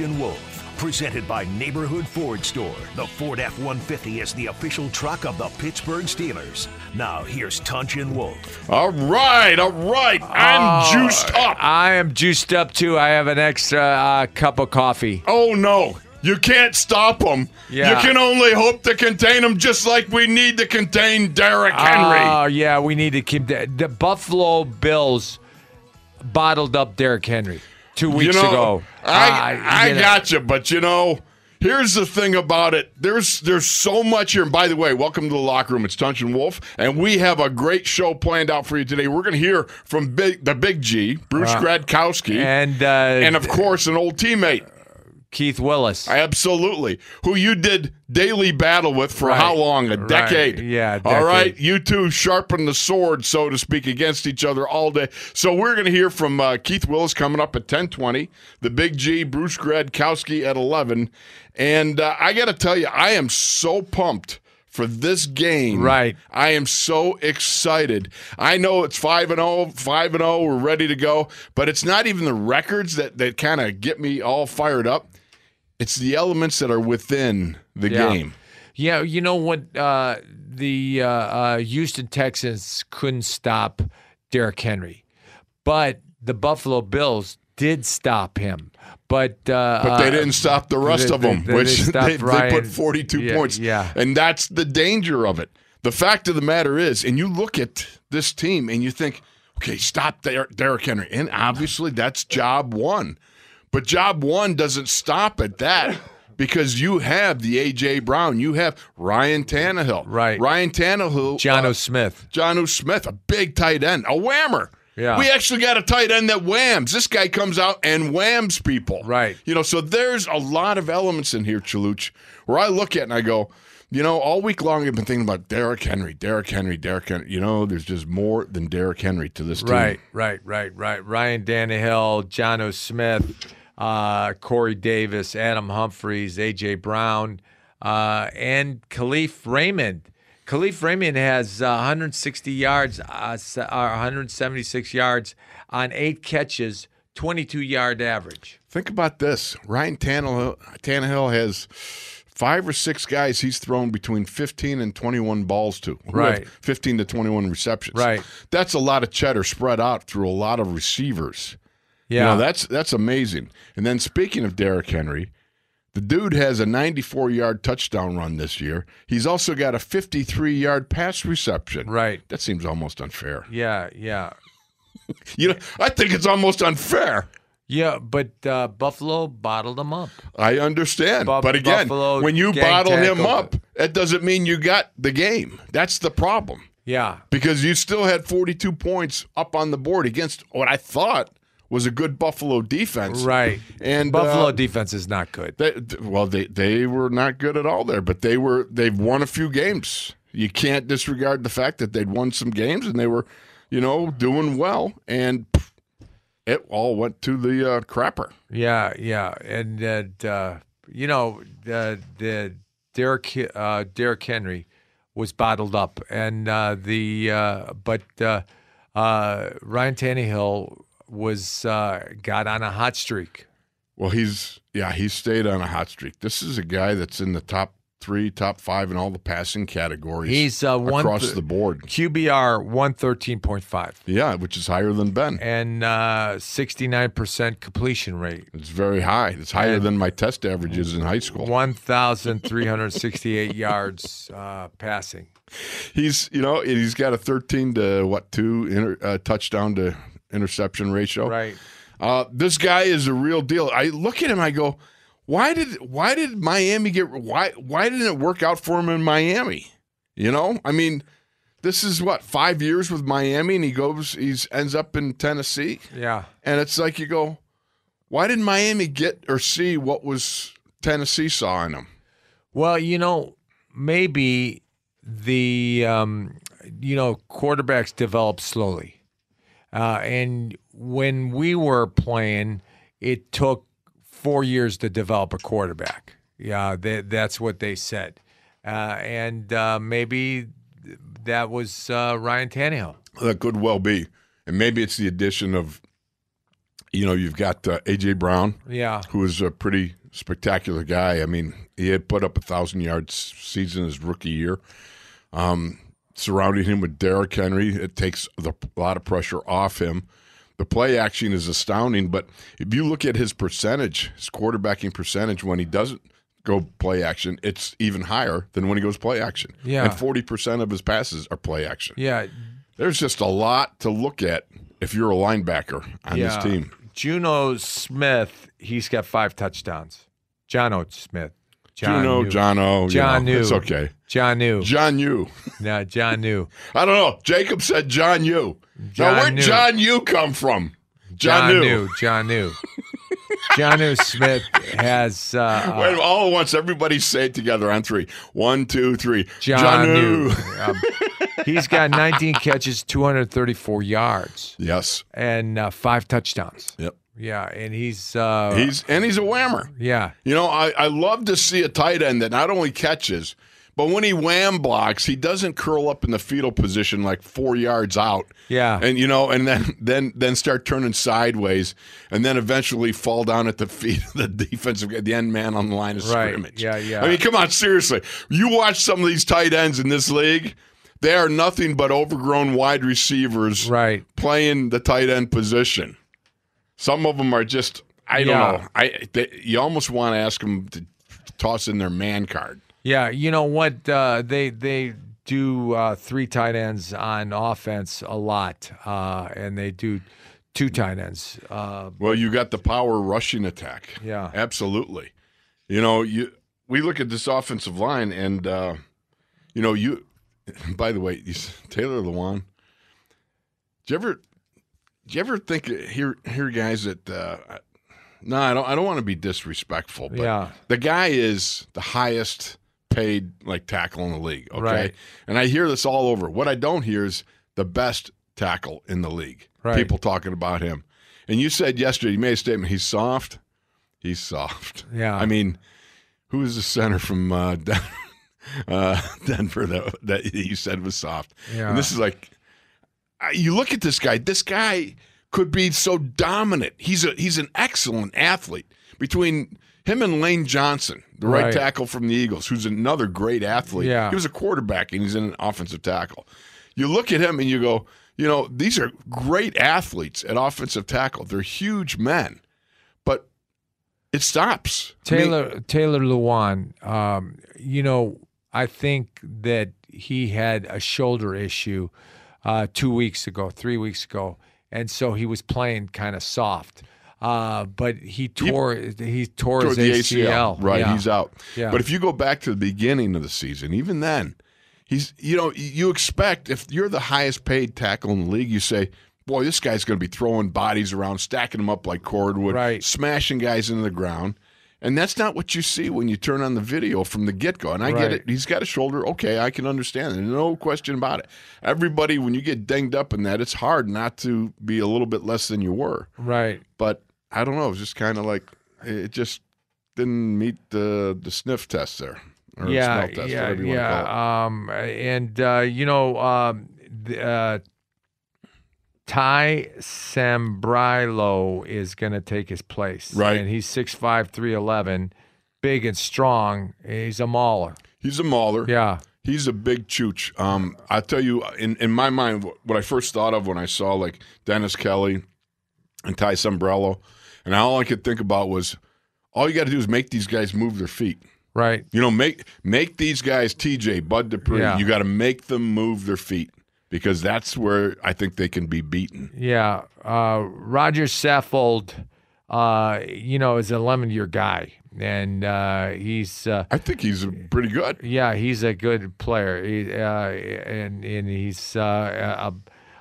with Wolf. Presented by Neighborhood Ford Store. The Ford F 150 is the official truck of the Pittsburgh Steelers. Now, here's Tunch and Wolf. All right, all right. I'm juiced up. I am juiced up too. I have an extra uh, cup of coffee. Oh no, you can't stop them. Yeah. You can only hope to contain them, just like we need to contain Derrick Henry. Oh yeah, we need to keep the, the Buffalo Bills bottled up Derrick Henry two weeks you know, ago. I Uh, I got you, but you know, here's the thing about it. There's there's so much here. And by the way, welcome to the locker room. It's Tunch and Wolf, and we have a great show planned out for you today. We're going to hear from big, the Big G, Bruce Gradkowski, and, and uh, of course an old teammate. Keith Willis. Absolutely. Who you did daily battle with for Right. how long? A Right. decade. Yeah, a All right. You two sharpen the sword, so to speak, against each other all day. So we're going to hear from uh, Keith Willis coming up at 1020, the Big G, Bruce Gradkowski at 11. And uh, I got to tell you, I am so pumped for this game. Right. I am so excited. I know it's 5 and 0, 5 and 0, we're ready to go, but it's not even the records that that kind of get me all fired up. It's the elements that are within the Yeah. game. Yeah, you know what? Uh, the uh, uh, Houston Texans couldn't stop Derrick Henry, but the Buffalo Bills did stop him. But uh, But they uh, didn't stop the rest they- of them, they- which they, they put 42 Yeah, points. yeah. And that's the danger of it. The fact of the matter is, and you look at this team and you think, okay, stop Der- Derrick Henry. And obviously that's job one. But job one doesn't stop at that because you have the A.J. Brown. You have Ryan Tannehill. Right. Ryan Tannehill. John uh, Smith. John O. Smith, a big tight end, a whammer. Yeah. We actually got a tight end that whams. This guy comes out and whams people. Right. You know, so there's a lot of elements in here, Chaluch, where I look at and I go, you know, all week long I've been thinking about Derrick Henry, Derrick Henry, Derrick Henry. You know, there's just more than Derrick Henry to this team. Right, right, right, right. Ryan Tannehill, John O. Smith, uh, Corey Davis, Adam Humphries, A.J. Brown, uh, and Kalif Raymond. Kalif Raymond has uh, 160 yards, uh, uh, 176 yards on eight catches, 22 yard average. Think about this. Ryan Tannehill, Tannehill has five or six guys he's thrown between 15 and 21 balls to. Right. 15 to 21 receptions. Right. That's a lot of cheddar spread out through a lot of receivers. Yeah, You know, that's that's amazing. And then speaking of Derrick Henry, the dude has a 94 yard touchdown run this year. He's also got a 53 yard pass reception. right. That seems almost unfair. Yeah, yeah. You know, I think it's almost unfair. Yeah, but uh, Buffalo bottled him up. I understand. Bu- but again, Buffalo when you bottle him up, that doesn't mean you got the game. That's the problem. Yeah, Because you still had 42 points up on the board against what I thought was a good Buffalo defense. right. And Buffalo uh, defense is not good. They, well, they they were not good at all there, but they were they've won a few games. You can't disregard the fact that they'd won some games and they were, you know, doing well, and it all went to the uh, crapper. Yeah, yeah, and and, uh, you know, the the Derrick uh, Derrick Henry was bottled up, and uh, the uh, but uh, uh, Ryan Tannehill was uh, got on a hot streak. Well, he's yeah, he stayed on a hot streak. This is a guy that's in the top three, top five in all the passing categories. He's uh, one across th- the board. QBR one thirteen point five Yeah, which is higher than Ben. and uh, sixty nine percent completion rate. It's very high. It's higher And- than my test averages in high school. One thousand three hundred sixty eight yards uh, passing. He's you know he's got a thirteen to what two inter, uh, touchdown to interception ratio. Right. Uh, this guy is a real deal. I look at him. I go, why did why did Miami get why why didn't it work out for him in Miami? You know, I mean, this is what five years with Miami, and he goes, he's ends up in Tennessee, Yeah. and it's like you go, why didn't Miami get or see what was Tennessee saw in him? Well, you know, maybe the um, you know quarterbacks develop slowly, uh, and when we were playing, it took four years to develop a quarterback. Yeah, that, that's what they said, uh, and uh, maybe that was uh, Ryan Tannehill. That could well be, and maybe it's the addition of, you know, you've got uh, AJ Brown. Yeah, who was a pretty spectacular guy. I mean, he had put up a thousand yards season his rookie year. Um, surrounding him with Derrick Henry, it takes the, a lot of pressure off him. The play action is astounding, but if you look at his percentage, his quarterbacking percentage when he doesn't go play action, it's even higher than when he goes play action. Yeah. And 40% of his passes are play action. yeah, There's just a lot to look at if you're a linebacker on yeah. this team. Jonnu Smith, he's got five touchdowns. John O. Smith. John Juno, New. John O. you John know, New. It's okay. John New. John Yu. No, John New. I don't know. Jacob said John Yu. John now, where'd Yu. John Yu come from? John, John. New. John New. John New Smith has uh, Wait, all at once, everybody say it together on three. One, two, three. John, Yu. New. Um, he's got 19 catches, 234 yards, Yes. and uh, five touchdowns. Yep. Yeah, and he's uh, He's and he's a whammer. yeah, You know, I, I love to see a tight end that not only catches, but when he wham blocks, he doesn't curl up in the fetal position like four yards out. Yeah. And you know, and then then then start turning sideways and then eventually fall down at the feet of the defensive the end man on the line of Right. scrimmage. Yeah, yeah. I mean, come on, seriously. You watch some of these tight ends in this league, they are nothing but overgrown wide receivers right. playing the tight end position. Some of them are just I don't Yeah. know. I they, you almost want to ask them to toss in their man card. Yeah, you know what? Uh, they they do uh, three tight ends on offense a lot, uh, and they do two tight ends. Uh, Well, you got the power rushing attack. Yeah. absolutely. You know, you we look at this offensive line, and uh, you know, you. By the way, Taylor Lewan. Do you ever, do you ever think here hear guys that? Uh, no, I don't. I don't want to be disrespectful, but Yeah. the guy is the highest paid like tackle in the league. Okay, Right. and I hear this all over. What I don't hear is the best tackle in the league. Right. People talking about him. And you said yesterday, you made a statement. He's soft. He's soft. Yeah. I mean, who is the center from uh, Den- uh, Denver that that you said was soft? Yeah. And this is like, you look at this guy. This guy could be so dominant. He's a he's an excellent athlete. Between him and Lane Johnson, the right, Right. tackle from the Eagles, who's another great athlete. Yeah. He was a quarterback and he's in an offensive tackle. You look at him and you go, you know, these are great athletes at offensive tackle. They're huge men, but it stops. I mean, Taylor Taylor Lewan, um, you know, I think that he had a shoulder issue uh, two weeks ago, three weeks ago, and so he was playing kind of soft. Uh, but he tore he tore toward his the ACL. Right, Yeah. he's out. Yeah. But if you go back to the beginning of the season, even then, he's you know you expect if you're the highest paid tackle in the league, you say, boy, this guy's going to be throwing bodies around, stacking them up like cordwood, Right. smashing guys into the ground. And that's not what you see when you turn on the video from the get go. And I get it. He's got a shoulder. Okay, I can understand it. No question about it. Everybody, when you get dinged up in that, it's hard not to be a little bit less than you were Right. but I don't know. It's just kind of like it just didn't meet the the sniff test there. Or yeah, smell test, yeah, whatever you want call it. yeah. Um, and uh, you know, um, the, uh, Ty Sambrailo is going to take his place, Right. And he's 6'5", 311, big and strong. He's a mauler. He's a mauler. Yeah, He's a big chooch. Um, I tell you, in, in my mind, what I first thought of when I saw like Dennis Kelly and Ty Sambrailo, and all I could think about was, all you got to do is make these guys move their feet. right. You know, make make these guys, TJ, Bud Dupree. Yeah. You got to make them move their feet because that's where I think they can be beaten. Yeah, uh, Rodger Saffold, uh, you know, is a lemon year guy, and uh, he's. Uh, I think he's pretty good. Yeah, he's a good player, he, uh, and and he's uh,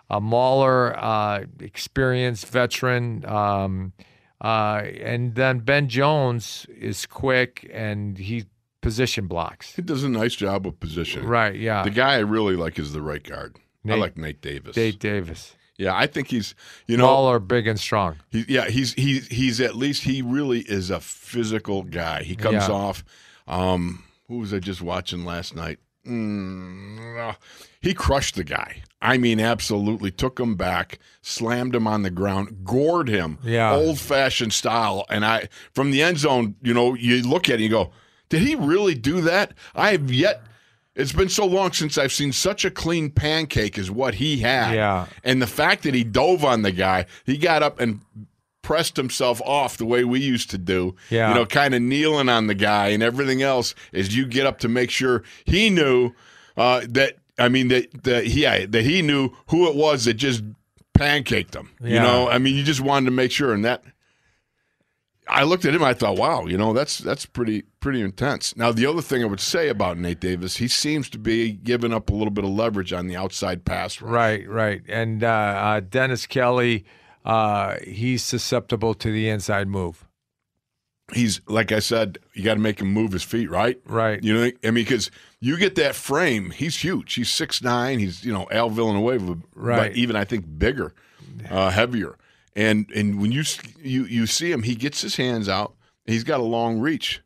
a, a mauler, uh, experienced veteran. Um, uh, and then Ben Jones is quick, and he position blocks. He does a nice job of positioning. Right? Yeah. The guy I really like is the right guard. I like Nate Davis. Nate Davis, Yeah, I think he's you know all are big and strong. He, yeah, he's he's he's at least he really is a physical guy. He comes Yeah. off. Um, who was I just watching last night? Mm, uh, he crushed the guy. I mean, absolutely took him back, slammed him on the ground, gored him, Yeah. old fashioned style. And I, from the end zone, you know, you look at it, and you go, did he really do that? I have yet. It's been so long since I've seen such a clean pancake as what he had. Yeah. And the fact that he dove on the guy, he got up and pressed himself off the way we used to do. Yeah. You know, kind of kneeling on the guy and everything else as you get up to make sure he knew uh, that I mean that that he yeah, that he knew who it was that just pancaked him. You know, I mean you just wanted to make sure and that I looked at him. I thought, wow, you know, that's that's pretty pretty intense. Now, the other thing I would say about Nate Davis, he seems to be giving up a little bit of leverage on the outside pass rush. Right, right. And uh, uh, Dennis Kelly, uh, he's susceptible to the inside move. He's like I said, you got to make him move his feet, right? Right. You know, I mean, because you get that frame. He's huge. He's six nine. He's you know Al Villanueva, Right. But even I think bigger, uh, heavier. And and when you you you see him, he gets his hands out. He's got a long reach,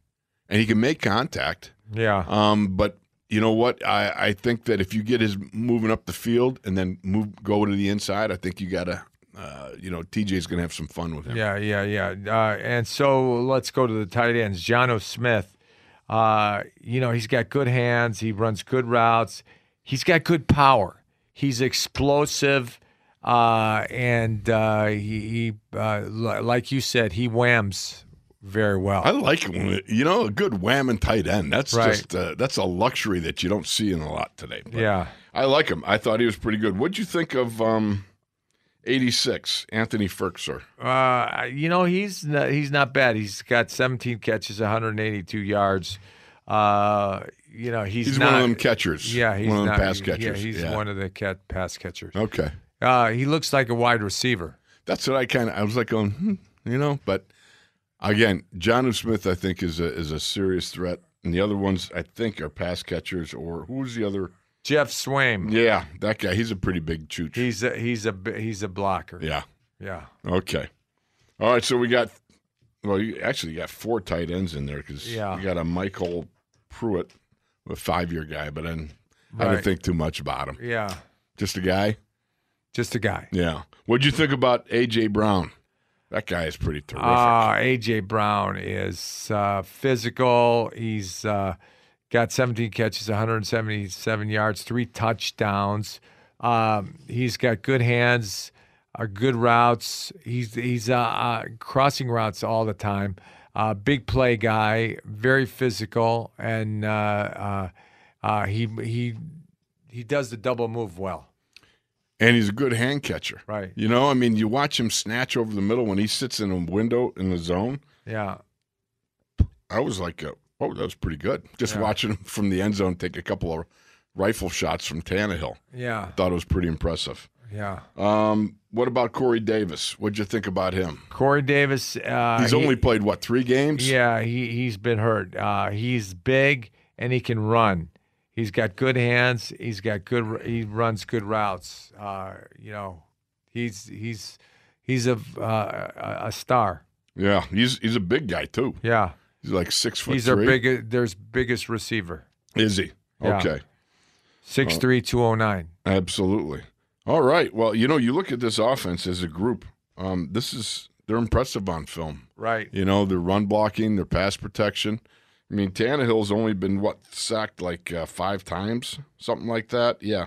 and he can make contact. Yeah. Um, but you know what? I, I think that if you get his moving up the field and then move go to the inside, I think you gotta uh, you know, TJ's gonna have some fun with him. Yeah, yeah, yeah. Uh, and so let's go to the tight ends. Jonnu Smith, uh, you know, he's got good hands. He runs good routes. He's got good power. He's explosive. Uh, and uh, he, he uh, li- like you said, he whams very well. I like him. You know, a good whamming tight end. That's Right. just uh, that's a luxury that you don't see in a lot today. But yeah. I like him. I thought he was pretty good. What'd you think of um, 86, Anthony Firkser? Uh, you know, he's not, he's not bad. He's got 17 catches, 182 yards. Uh, you know, he's, He's not, one of them catchers. Yeah, he's one of them not, pass Yeah, catchers. he's Yeah. one of the cat pass catchers. Okay, Uh, he looks like a wide receiver. that's what I kind of. I was like going, hmm, you know, but again, John Smith, I think is a is a serious threat, and the other ones I think are pass catchers. Or who's the other? Geoff Swaim. Yeah, that guy. He's a pretty big chooch. He's a, he's a he's a blocker. yeah. Yeah. Okay. All right. So we got, well, you actually got four tight ends in there because Yeah. we got a MyCole Pruitt, a five year guy, but then I Right. didn't think too much about him. Yeah. Just a guy. Just a guy. Yeah. What'd you think about AJ Brown? That guy is pretty terrific. Uh, AJ Brown is uh, physical. He's uh, got 17 catches, 177 yards, three touchdowns. Um, he's got good hands, uh, good routes. He's he's uh, uh, crossing routes all the time. Uh, big play guy, very physical, and uh, uh, uh, he he he does the double move well. and he's a good hand catcher. Right. You know, I mean, you watch him snatch over the middle when he sits in a window in the zone. Yeah. I was like, uh, oh, that was pretty good. Just Yeah. watching him from the end zone take a couple of rifle shots from Tannehill. Yeah. Thought it was pretty impressive. Yeah. Um, what about Corey Davis? What'd you think about him? Corey Davis. Uh, He's he- only played what three games? Yeah, he he's been hurt. Uh, he's big and he can run. He's got good hands. He's got good. He runs good routes. Uh, you know, he's he's he's a uh, a- a star. yeah. He's he's a big guy too. Yeah, He's like six foot He's our three. biggest, their biggest receiver. Is he? Yeah. Okay. Six three two oh nine. Absolutely. All right. Well, you know, you look at this offense as a group. Um, this is they're impressive on film. Right. You know, their run blocking, their pass protection. I mean, Tannehill's only been what sacked like uh, five times, something like that. Yeah,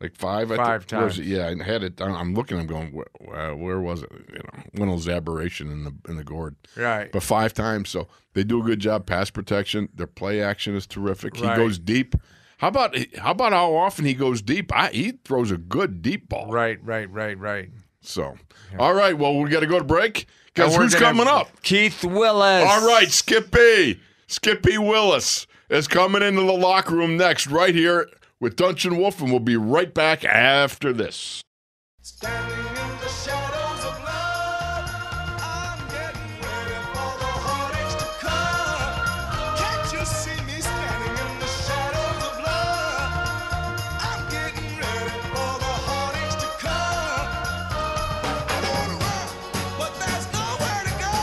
like five. I Five. Where's times. Yeah, I had it. I'm- looking. I'm going. Where, where, where was it? You know, Winnell's aberration in the in the gourd. Right. But five times, so they do a good job. Pass protection. Their play action is terrific. He goes deep. How about how about how often he goes deep? I, he throws a good deep ball. Right. Right. Right. Right. So, all right. Well, we got to go to break. Guess who's coming up? Keith Willis. All right, Skippy. Skippy Willis is coming into the locker room next, right here with Tunch and Wolf, and we'll be right back after this. Standing in the shadows of love, I'm getting ready for the heartaches to come. Can't you see me standing in the shadows of love? I'm getting ready for the heartaches to come. I wanna run, but there's nowhere to go.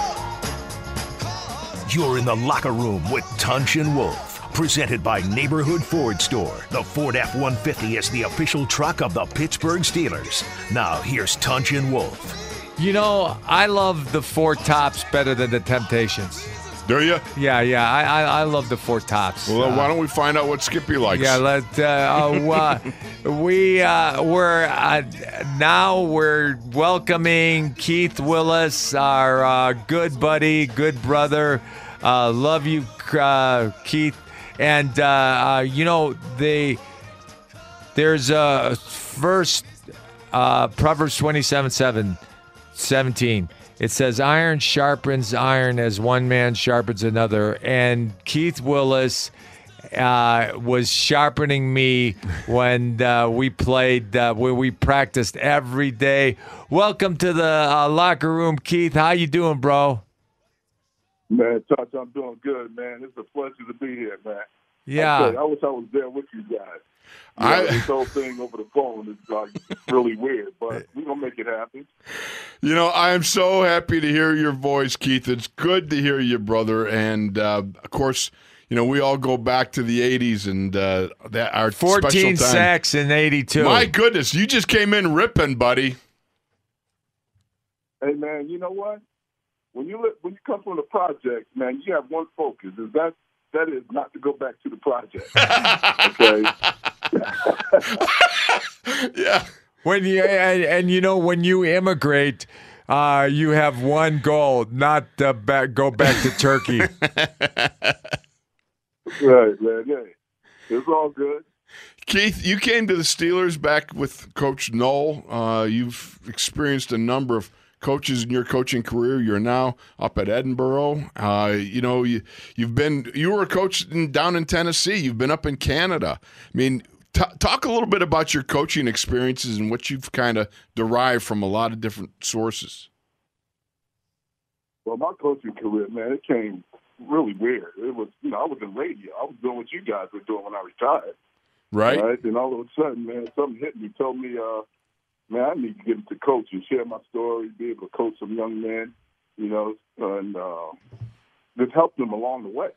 'Cause You're in the locker room with Tunch and Wolf. Presented by Neighborhood Ford Store. The Ford F 150 is the official truck of the Pittsburgh Steelers. Now, here's Tunch and Wolf. You know, I love the four tops better than the Temptations. Do you? Yeah, yeah. I I, I love the four tops. Well, Uh, why don't we find out what Skippy likes? Yeah, let uh, uh, we uh, we're uh, now we're welcoming Keith Willis, our uh, good buddy, good brother. Uh, love you, uh, Keith. And uh, uh, you know the there's a first uh, Proverbs 27, 7, 17. It says, Iron sharpens iron as one man sharpens another. And Keith Willis uh, was sharpening me when uh, we played, uh, we practiced every day. Welcome to the uh, locker room, Keith. How you doing, bro? Man, Tunch, I'm doing good, man. It's a pleasure to be here, man. Yeah. tell you, I wish I was there with you guys. You I- know, this whole thing over the phone is like really weird, but we're gonna make it happen. You know, I am so happy to hear your voice, Keith. It's good to hear you, brother. And uh, of course, you know, we all go back to the '80s and uh, that our 14 special time. sacks in 82. My goodness, you just came in ripping, buddy. Hey, man, you know what? When you li- when you come from the project, man, you have one focus. Is that that is not to go back to the project. okay. yeah. When you and, and you know when you immigrate, uh, you have one goal: not to back, go back to Turkey. Right, man. Yeah. It's all good. Keith, you came to the Steelers back with Coach Noll. Uh, you've experienced a number of coaches in your coaching career. You're now up at Edinboro. Uh, you know, you, you've been you were a coach in, down in Tennessee. You've been up in Canada. I mean, t- talk a little bit about your coaching experiences and what you've kind of derived from a lot of different sources. Well, my coaching career, man, it came really weird. It was, you know, I was in radio. I was doing what you guys were doing when I retired. Right? Right. And all of a sudden, man, something hit me, told me, uh, man, I need to get into coaching, share my story, be able to coach some young men, you know, and uh, just help them along the way.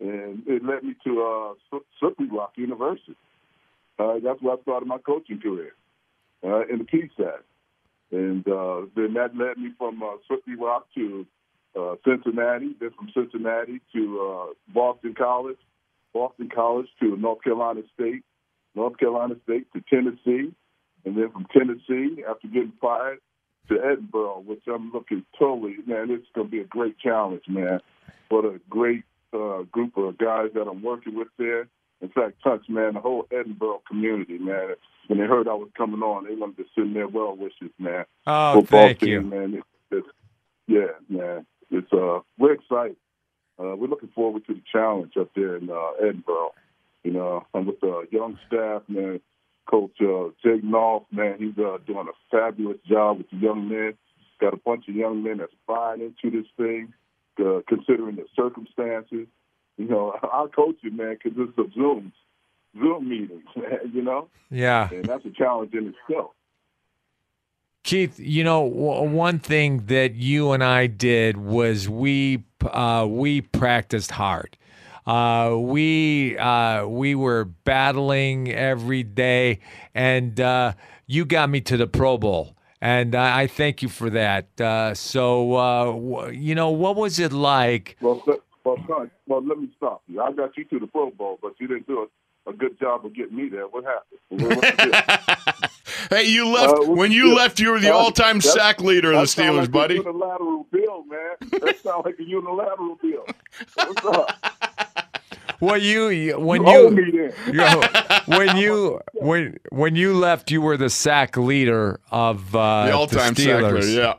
And it led me to uh, Slippery Rock University. Uh, that's where I started my coaching career uh, in the PSAC. And uh, then that led me from uh, Slippery Rock to uh, Cincinnati, then from Cincinnati to uh, Boston College, Boston College to North Carolina State, North Carolina State to Tennessee, and then from Tennessee, after getting fired, to Edinboro, which I'm looking totally, man, it's going to be a great challenge, man. What a great uh, group of guys that I'm working with there. In fact, Tunch, man, the whole Edinboro community, man. When they heard I was coming on, they wanted to send their well wishes, man. Oh, Football thank team, you. man. It's, it's, yeah, man. It's uh, we're excited. Uh, we're looking forward to the challenge up there in uh, Edinboro. You know, I'm with the young staff, man. Coach uh, Jake Nulph, man, he's uh, doing a fabulous job with the young men. Got a bunch of young men that's buying into this thing, uh, considering the circumstances. You know, our coaching, man, consists of Zooms, Zoom meetings, man, you know, Yeah. and that's a challenge in itself. Keith, you know, w- one thing that you and I did was we uh, we practiced hard. Uh, we uh, we were battling every day, and uh, you got me to the Pro Bowl, and I, I thank you for that. Uh, so, uh, w- you know, what was it like? Well, well, son, well, let me stop you. I got you to the Pro Bowl, but you didn't do a, a good job of getting me there. What happened? What- what's the deal? Hey, you left Uh, when you deal? left. You were the all-time that- sack leader of the Steelers, like buddy. A unilateral deal, man. That sounds like a unilateral deal. What's up? Well, you you- when you you, me then. you know, when you when when you left, you were the sack leader of uh, The all-time the sack Steelers. leader. Yeah.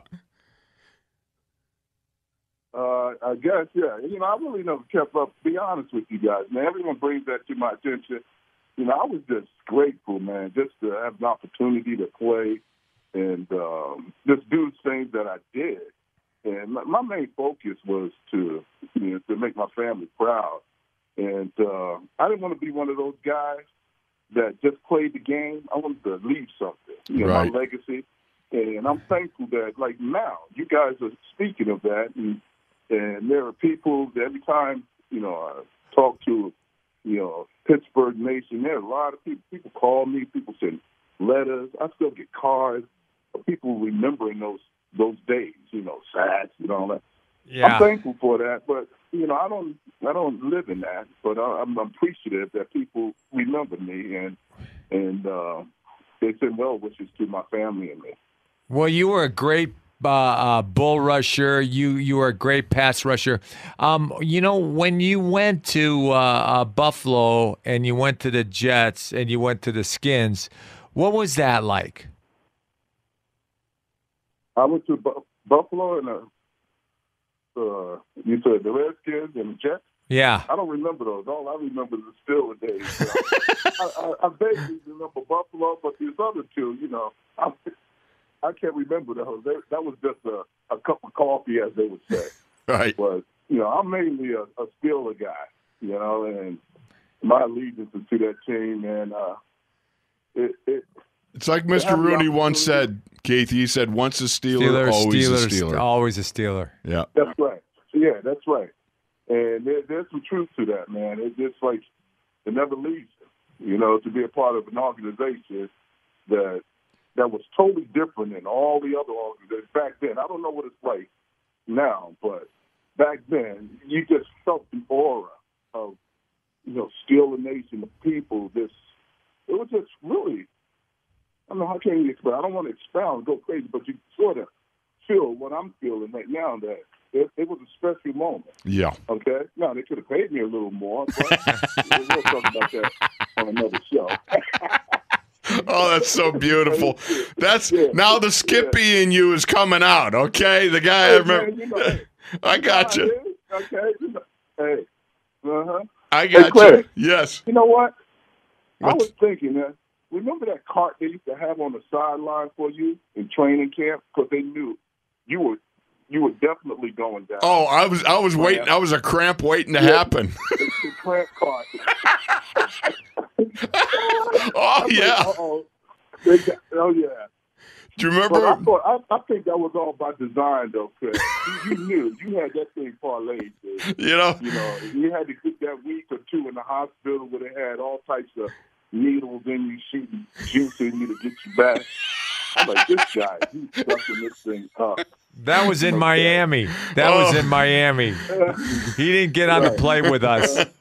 Uh, I guess, yeah. You know, I really never kept up. To be honest with you guys, man. Everyone brings that to my attention. You know, I was just grateful, man, just to have an opportunity to play and um, just do things that I did. And my, my main focus was to, you know, to make my family proud. And uh, I didn't want to be one of those guys that just played the game. I wanted to leave something, you know, Right. my legacy. And I'm thankful that, like now, you guys are speaking of that, and and there are people that every time you know I talk to, you know, Pittsburgh Nation, there are a lot of people. People call me, people send letters. I still get cards of people remembering those those days, you know, sacks and all that. Yeah. I'm thankful for that, but you know, I don't, I don't live in that, but I, I'm appreciative that people remember me and and uh, they send well wishes to my family and me. Well, you were a great uh, uh, bull rusher. You you were a great pass rusher. Um, you know, when you went to uh, uh, Buffalo and you went to the Jets and you went to the Skins, what was that like? I went to Bu- Buffalo and uh, you said the Redskins and the Jets. Yeah. I don't remember those. All I remember is the Steelers days. I, I, I vaguely remember Buffalo, but these other two, you know, I, I can't remember those. They, that was just a, a cup of coffee, as they would say. Right. But you know, I'm mainly a, a Steeler guy. You know, and my allegiance is to that team, and uh, it, it It's like Mr. have the Rooney once said, Keith. He said, "Once a Steeler, Steelers, always Steelers, a Steeler." always a Steeler. Yeah. That's right. Yeah, that's right. And there, there's some truth to that, man. It's just like it never leaves you. You know, to be a part of an organization that that was totally different than all the other organizations back then. I don't know what it's like now, but back then you just felt the aura of you know, Steeler Nation, the people. This it was just really. I don't know how can you explain. I don't want to expound, go crazy, but you sort of feel what I'm feeling right now. That it, it was a special moment. Yeah. Okay. Now they could have paid me a little more, but we'll talk about that on another show. Oh, that's so beautiful. That's Yeah. now the Skippy in you is coming out. Okay, the guy I remember. man, you know, I got you. Okay. you know, Hey. Uh huh. I got you. Yes. You know what? I was thinking that. Remember that cart they used to have on the sideline for you in training camp because they knew you were you were definitely going down. Oh, I was I was waiting. I was a cramp waiting to happen. It's the cramp cart. Oh yeah. Got- Oh yeah. Do you But I remember? thought I, I think that was all by design though, Chris. you, you knew you had that thing parlayed. Dude. You know. You know, you had to get that week or two in the hospital where they had all types of needles in you, shooting juice in you to get you back. I'm like, this guy, he's sucking this thing up. That was in Miami. That was Oh. in Miami. He didn't get on the play with us.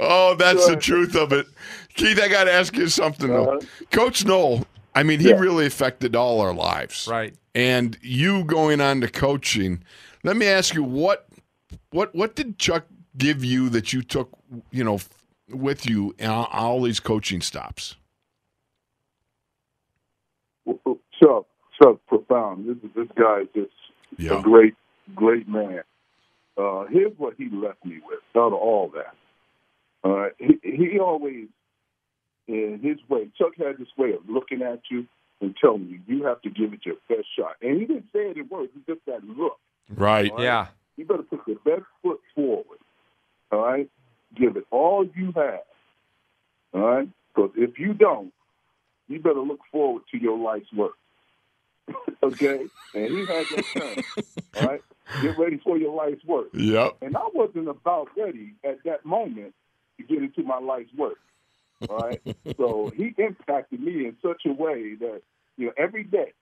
Oh, that's the truth of it. Keith, I got to ask you something. Uh-huh. Coach Noll, I mean, he Yeah. really affected all our lives. Right. And you going on to coaching, let me ask you what what what did Chuck give you that you took, you know, with you on all these coaching stops? Chuck, Chuck, profound. This this guy is just Yeah. a great, great man. Uh, here's what he left me with out of all that. Uh, he, he always, in his way, Chuck had this way of looking at you and telling you, you have to give it your best shot. And he didn't say it in words, he just that look. Right. Yeah. You better put your best foot forward. All right? Give it all you have. All right? Because if you don't, you better look forward to your life's work. okay? And he had that time. All right? Get ready for your life's work. Yep. And I wasn't about ready at that moment to get into my life's work. All right. so he impacted me in such a way that you know every day,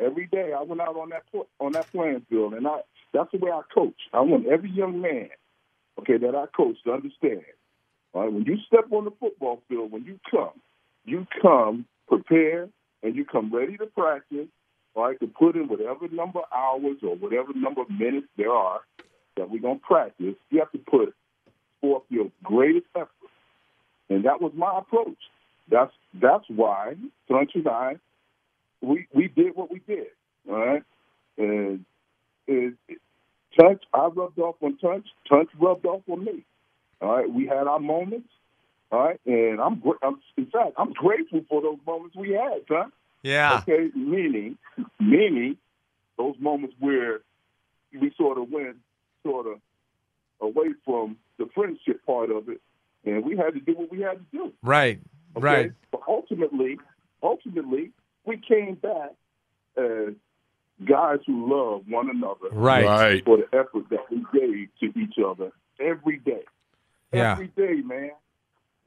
every day I went out on that on that playing field, and I that's the way I coach. I want every young man, okay, that I coach to understand. All right, when you step on the football field, when you come, you come prepared and you come ready to practice. All right, to put in whatever number of hours or whatever number of minutes there are that we're gonna practice. You have to put forth your greatest effort. And that was my approach. That's that's why Tunch and I we we did what we did. All right. And it, it, Tunch, I rubbed off on Tunch. Tunch rubbed off on me. All right. We had our moments. All right. And I'm, I'm in fact I'm grateful for those moments we had, Tunch. Yeah. Okay, meaning, meaning those moments where we sort of went sort of away from the friendship part of it, and we had to do what we had to do. Right. Okay? Right. But ultimately, ultimately, we came back as guys who love one another Right. Right. for the effort that we gave to each other every day. Yeah. Every day, man.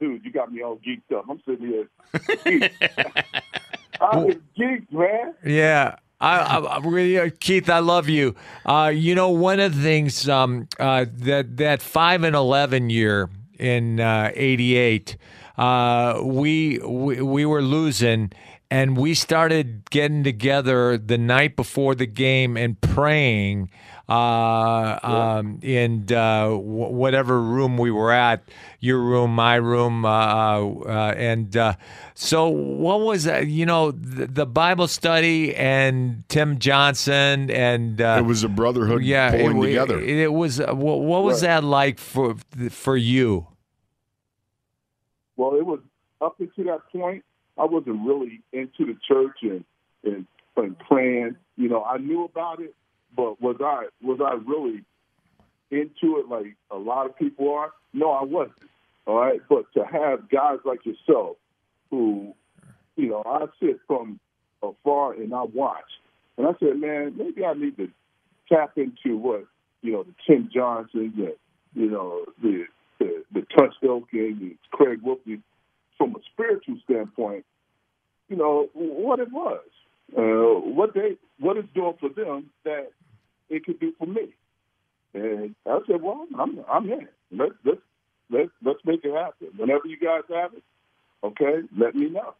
Dude, you got me all geeked up. I'm sitting here. geeked. I was geeked, man. Yeah. I, I, I really, uh, Keith, I love you. Uh, you know, one of the things um, uh, that that five and eleven year in '88, uh, we, we we were losing, and we started getting together the night before the game and praying uh, um, in uh, w- whatever room we were at, your room, my room, uh, uh, and uh, so what was that? You know, the, the Bible study and Tim Johnson and uh, It was a brotherhood yeah, pulling it, together. It, it was. Uh, what, what was Right. that like for for you? Well, it was up until that point, I wasn't really into the church and, and and praying. You know, I knew about it, but was I was I really into it like a lot of people are? No, I wasn't. All right, but to have guys like yourself, who, you know, I sit from afar and I watch, and I said, man, maybe I need to tap into what you know the Tim Johnsons and you know the the, the Tunch Ilkin, the Craig Wolfley, from a spiritual standpoint, you know what it was, uh, what they what it's doing for them that it could do for me. And I said, well, I'm I'm in. Let's let's let's let's make it happen. Whenever you guys have it, okay, let me know.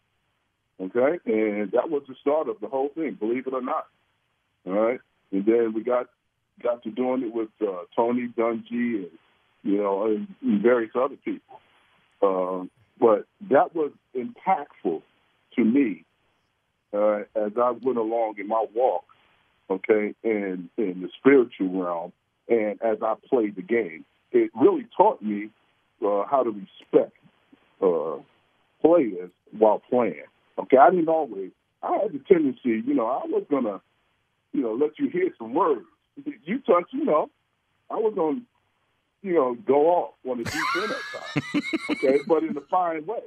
Okay, and that was the start of the whole thing. Believe it or not. All right, and then we got got to doing it with uh, Tony Dungy and you know and, various other people. Uh, but that was impactful to me uh, as I went along in my walk. Okay, in in the spiritual realm, and as I played the game, it really taught me uh, how to respect uh, players while playing. Okay, I didn't always. I had the tendency, you know, I was gonna, you know, let you hear some words. You Tunch, you know, I was gonna, you know, go off on the deep end at times. Okay, but in a fine way.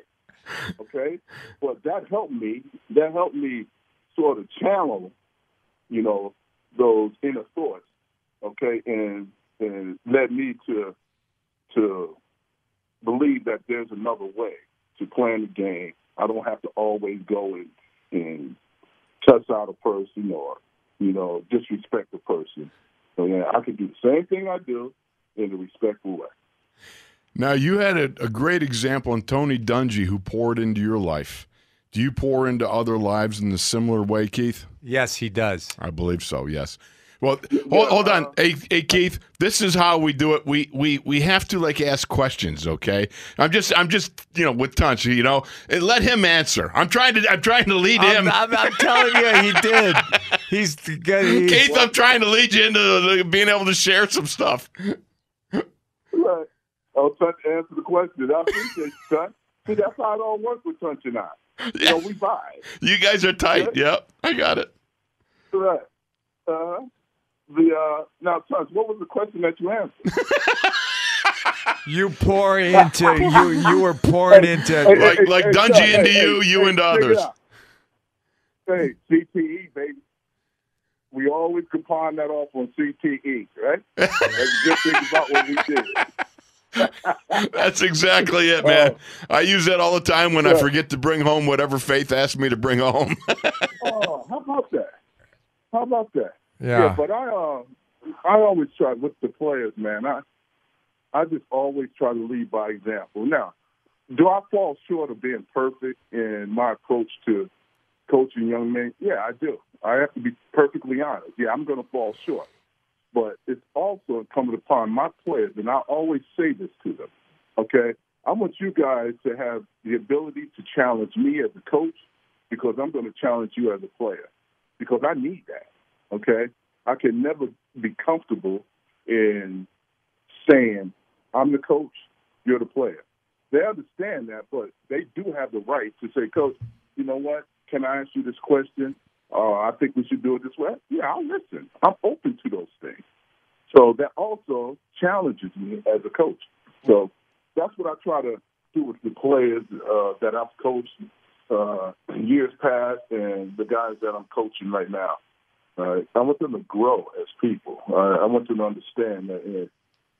Okay, but that helped me. That helped me sort of channel, you know, those inner thoughts. Okay, and and led me to to believe that there's another way to playing the game. I don't have to always go and, and cuss out a person or, you know, disrespect a person. So yeah, I can do the same thing I do in a respectful way. Now you had a, a great example in Tony Dungy who poured into your life. Do you pour into other lives in a similar way, Keith? Yes, he does. I believe so. Yes. Well, hold, hold on, hey, hey, Keith. This is how we do it. We we we have to like ask questions. Okay. I'm just I'm just you know with Tunch. You know, and let him answer. I'm trying to I'm trying to lead I'm, him. I'm, I'm telling you, he did. He's good. He's, Keith, I'm trying to lead you into being able to share some stuff. Right. Oh, Tunch answer the question. I appreciate you, Tunch. See, that's how it all works with Tunch and I. You know, we vibe. You guys are tight. Yep, I got it. Right. Uh, the uh, now, Tunch, what was the question that you answered? You pour into you. You were pouring into. Like like hey, Dungy Tunch, into hey, you, hey, you hey, into others. out. Hey, CTE, baby. We always could pawn that off on CTE, right? That's a good thing about what we did. That's exactly it, man. I use that all the time when I forget to bring home whatever Faith asked me to bring home. Oh, how about that? How about that? Yeah. but I uh, I always try with the players, man. I I just always try to lead by example. Now, do I fall short of being perfect in my approach to coaching young men? Yeah, I do. I have to be perfectly honest. Yeah, I'm going to fall short. But it's also incumbent upon my players, and I always say this to them, okay? I want you guys to have the ability to challenge me as a coach because I'm going to challenge you as a player because I need that, okay? I can never be comfortable in saying, I'm the coach, you're the player. They understand that, but they do have the right to say, Coach, you know what? Can I ask you this question? Uh, I think we should do it this way. Yeah, I'll listen. I'm open to those things. So that also challenges me as a coach. So that's what I try to do with the players uh, that I've coached uh, years past and the guys that I'm coaching right now. Uh, I want them to grow as people. Uh, I want them to understand that uh,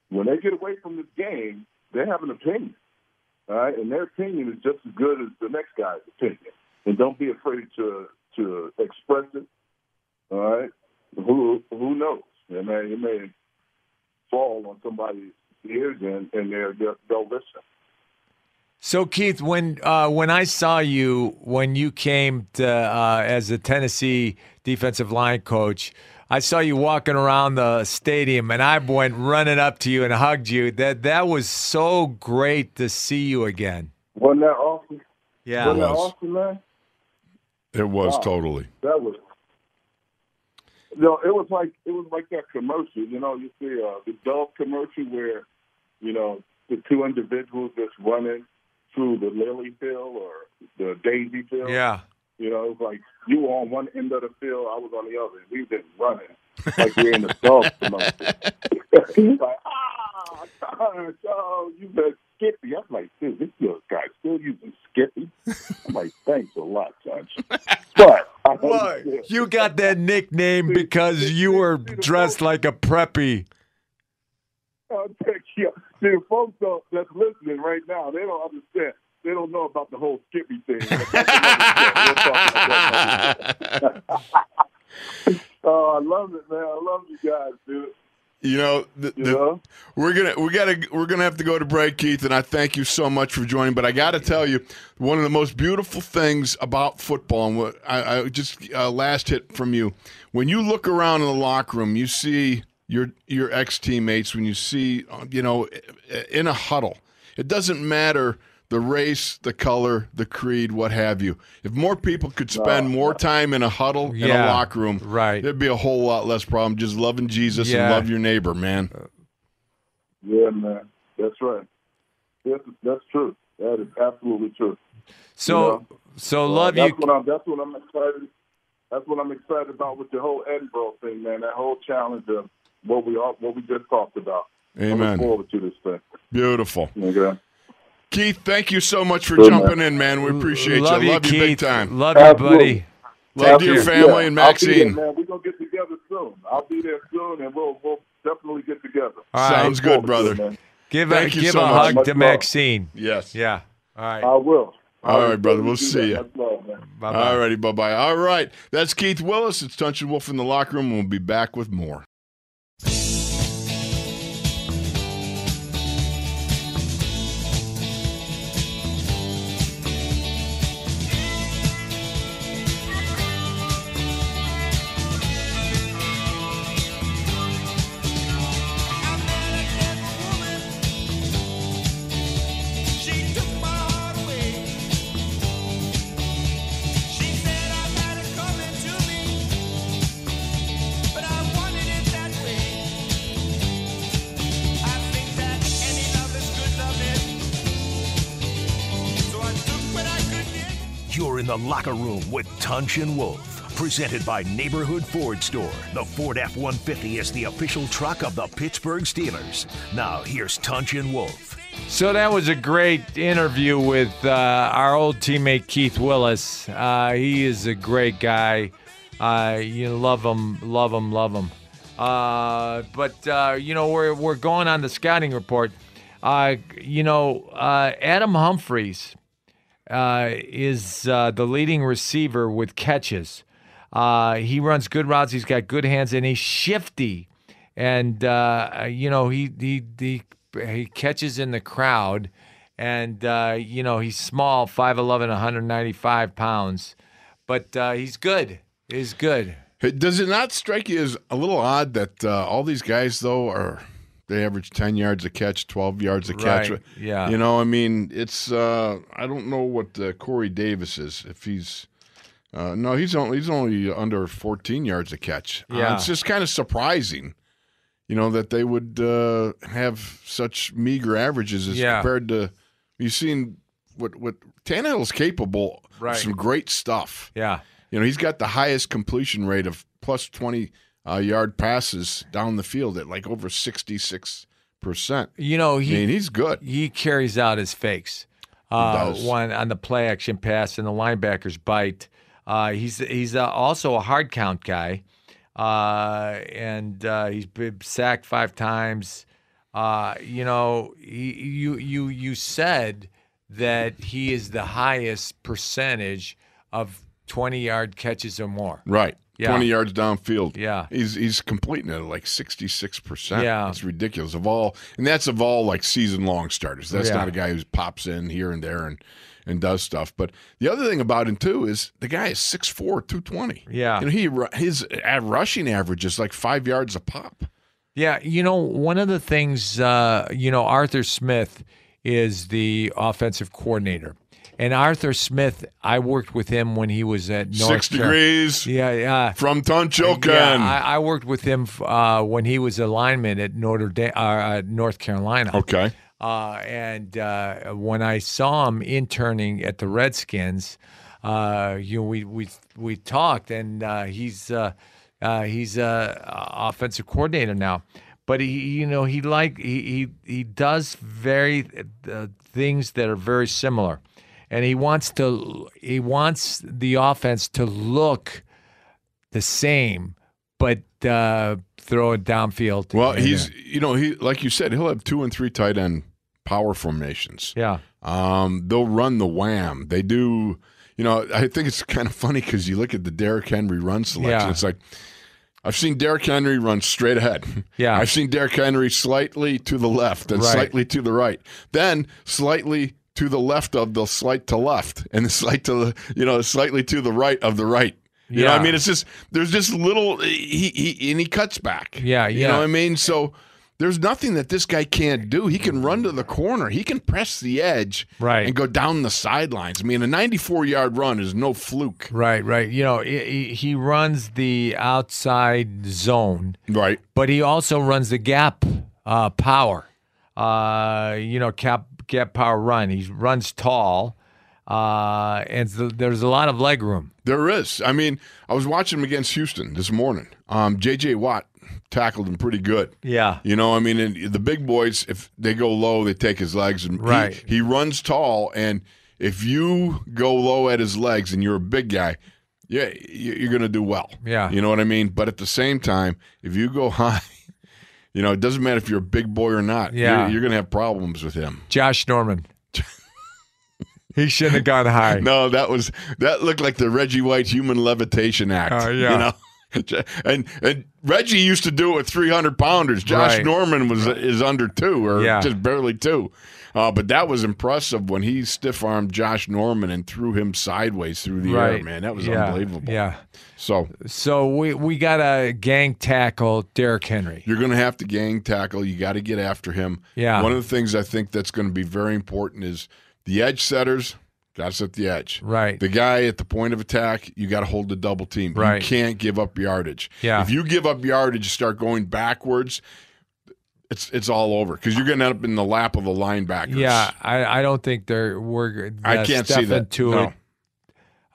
when they get away from this game, they have an opinion. All right, and their opinion is just as good as the next guy's opinion. And don't be afraid to to express it. All right, who who knows? It may it may fall on somebody's ears and and they're, they'll, they'll listen. So Keith, when uh, when I saw you when you came to, uh, as a Tennessee defensive line coach, I saw you walking around the stadium, and I went running up to you and hugged you. That that was so great to see you again. Wasn't that awesome? Yeah, Wasn't that was. awesome, man? It was Wow. totally. That was. You know, it was like it was like that commercial. You know, you see uh, the Dove commercial where, you know, the two individuals just running through the lily field or the daisy field. yeah. You know, it was like you were on one end of the field, I was on the other. We were just running like we're in the Dove commercial. He's like, ah, gosh, oh, you said Skippy. I'm like, dude, this little guy's still using Skippy. I'm like, thanks a lot, Tunch. But I Why? You got that nickname because you were dressed like a preppy. Take you. See, the folks don't, that's listening right now, they don't understand. They don't know about the whole Skippy thing. We'll talk about that. oh, I love it, man. I love you guys, dude. You know, the, You the- know? we're gonna we gotta we're gonna have to go to break, Keith, and I thank you so much for joining. But I got to tell you, one of the most beautiful things about football, and what I, I just uh, last hit from you, when you look around in the locker room, you see your your ex teammates. When you see, you know, in a huddle, it doesn't matter the race, the color, the creed, what have you. If more people could spend more time in a huddle in a locker room, right. there'd be a whole lot less problem just loving Jesus Yeah. and love your neighbor, man. Uh, yeah, man. That's right. That's, that's true. That is absolutely true. So so love that's you. What I'm, that's what I'm excited. That's what I'm excited about with the whole Edinboro thing, man. That whole challenge of what we all, what we just talked about. I Amen. look forward to this thing. Beautiful. Okay. Keith, thank you so much for Good, jumping in, man. We appreciate love you. you, Love you Keith. big time. Love you, buddy. Love to your care. family and I'll be there, Maxine. man. We're gonna get together soon. I'll be there soon, and we'll we'll definitely get together. All right. Sounds Look good, forward to it, brother. man. Give Thank a you give so a much. hug Much to love. Maxine. Yes. Yeah. All right. I will. I All will right, brother. We'll see you. ya. Much love, man. Bye All righty. Bye bye. All right. That's Keith Willis. It's Tunch and Wolf in the locker room. We'll be back with more. Locker room with Tunch and Wolf. Presented by Neighborhood Ford Store. The Ford F 150 is the official truck of the Pittsburgh Steelers. Now, here's Tunch and Wolf. So that was a great interview with uh, our old teammate Keith Willis. Uh, he is a great guy. Uh, you love him, love him, love him. Uh, but uh, you know we're we're going on the scouting report. Uh, you know Adam Humphries uh, is uh, the leading receiver with catches. Uh, he runs good routes. He's got good hands, and he's shifty. And uh, you know he he he he catches in the crowd, and uh, you know he's small, 5'11", 195 pounds, but uh, he's good. He's good. Does it not strike you as a little odd that all these guys though are they average ten yards a catch, twelve yards a catch? Right, yeah. You know, I mean, it's uh, I don't know what uh, Corey Davis is if he's. Uh, no, he's only he's only under 14 yards a catch. Uh, Yeah. it's just kind of surprising, you know, that they would uh, have such meager averages as Yeah. compared to. You've seen what what Tannehill's capable Right. of some great stuff. Yeah. You know, he's got the highest completion rate of plus 20 uh, yard passes down the field at like over 66%. You know he mean, he's good. he carries out his fakes. Uh, does. one on the play action pass and the linebackers bite. Uh, he's he's uh, also a hard count guy, uh, and uh, he's been sacked five times. Uh, you know, he, you you you said that he is the highest percentage of twenty yard catches or more. Right. Yeah. 20 yards downfield. Yeah. He's he's completing it at like 66%. Yeah. It's ridiculous. Of all and that's of all like season long starters. That's Yeah. not a guy who pops in here and there and and does stuff. But the other thing about him too is the guy is 6'4", 220. Yeah. You know, he his rushing average is like 5 yards a pop. Yeah, you know, one of the things, uh, you know, Arthur Smith is the offensive coordinator. And Arthur Smith, I worked with him when he was at North 6 Car- degrees Yeah, yeah. from Tunch Ilkin. Yeah, I, I worked with him uh, when he was a lineman at Notre Dame, uh, uh, North Carolina. okay. Uh, and uh, when I saw him interning at the Redskins, uh, you know, we we we talked, and uh, he's uh, uh, he's a offensive coordinator now. But he, you know, he like he he, he does very uh, things that are very similar, and he wants to he wants the offense to look the same, but uh, throw it downfield. Well, uh, he's you know he like you said he'll have two and three tight end power formations. yeah. Um, they'll run the wham. They do. You know, I think it's kind of funny because you look at the Derrick Henry run selection. Yeah. It's like I've seen Derrick Henry run straight ahead. Yeah. I've seen Derrick Henry slightly to the left and Right. slightly to the right, then slightly to the left of the slight to left, and the slight to the you know slightly to the right of the right. You know, what I mean, it's just there's just little he he and he cuts back. Yeah, You know what I mean? So there's nothing that this guy can't do. He can run to the corner. He can press the edge Right. and go down the sidelines. I mean, a 94 yard run is no fluke. Right, right. You know, he, he- he runs the outside zone, Right. but he also runs the gap uh, power. Uh, you know, cap gap power run. He runs tall, uh, and there's a lot of leg room. There is. I mean, I was watching him against Houston this morning. Um, J.J. Watt tackled him pretty good. Yeah, You know, I mean, and the big boys, if they go low, they take his legs. And he- Right. He, runs tall, and if you go low at his legs and you're a big guy, yeah, you're going to do well. Yeah. You know what I mean? But at the same time, if you go high, you know, it doesn't matter if you're a big boy or not. Yeah. You're, you're going to have problems with him. Josh Norman. he shouldn't have gone high. No, that was that looked like the Reggie White human levitation act. Oh, yeah. You know? And and Reggie used to do it with 300 pounders. Josh Right. Norman was is under two or Yeah. just barely two. Uh, but that was impressive when he stiff armed Josh Norman and threw him sideways through the air. Man, that was Yeah, unbelievable. Yeah. So So we we got to gang tackle Derrick Henry. you're going to have to gang tackle. You got to get after him. Yeah. One of the things I think that's going to be very important is the edge setters. Got to set the edge. Right. The guy at the point of attack, you got to hold the double team. Right. You can't give up yardage. Yeah. If you give up yardage, you start going backwards. It's it's all over because you're to end up in the lap of the linebackers. Yeah, I, I don't think they're we're. I can't see that. Tuitt, No.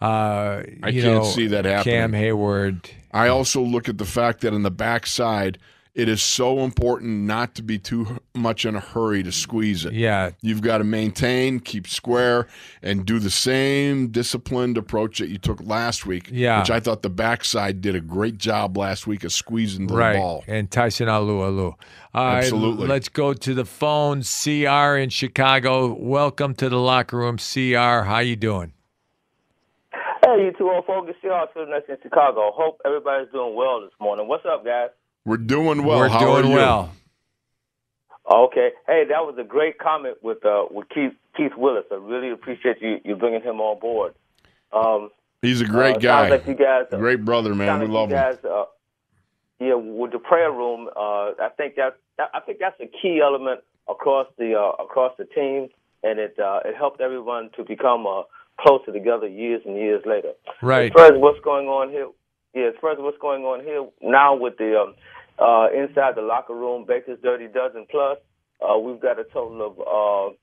Uh, I can't know, see that happening. Cam Heyward. I also look at the fact that in the backside, it is so important not to be too much in a hurry to squeeze it. Yeah. You've got to maintain, keep square, and do the same disciplined approach that you took last week. Yeah. Which I thought the backside did a great job last week of squeezing the right. ball. And Tyson Alualu. All right, Absolutely. let's go to the phone. CR in Chicago. Welcome to the locker room, CR. How you doing? Hey, you two old folks, see all students in Chicago. Hope everybody's doing well this morning. What's up, guys? We're doing well. We're How doing are you? well. Okay. Hey, that was a great comment with uh, with Keith Keith Willis. I really appreciate you you bringing him on board. Um, He's a great uh, guy. Like you guys. Uh, great brother, man. We like love you him. guys, Uh, yeah, with the prayer room, uh, I think that, that I think that's a key element across the uh, across the team, and it uh, it helped everyone to become uh, closer together years and years later. Right. As far as what's going on here, yeah, as far as what's going on here now with the um, uh, inside the locker room, Baker's Dirty Dozen Plus, uh, we've got a total of uh,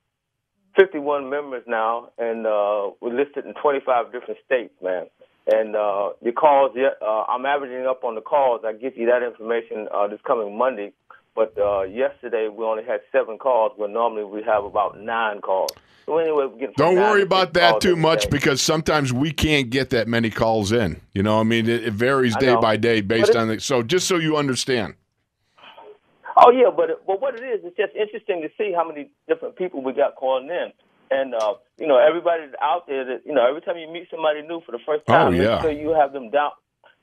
51 members now, and uh, we're listed in 25 different states, man. And uh, the calls, uh, I'm averaging up on the calls. I give you that information uh, this coming Monday. But uh, yesterday we only had seven calls, where normally we have about nine calls. So anyway, we're getting from Don't worry about that too much day. because sometimes we can't get that many calls in. You know, I mean, it, it varies day by day based on the. So just so you understand. Oh yeah, but but what it is, it's just interesting to see how many different people we got calling in, and uh, you know everybody out there that you know every time you meet somebody new for the first Oh, time, yeah. make sure you have them down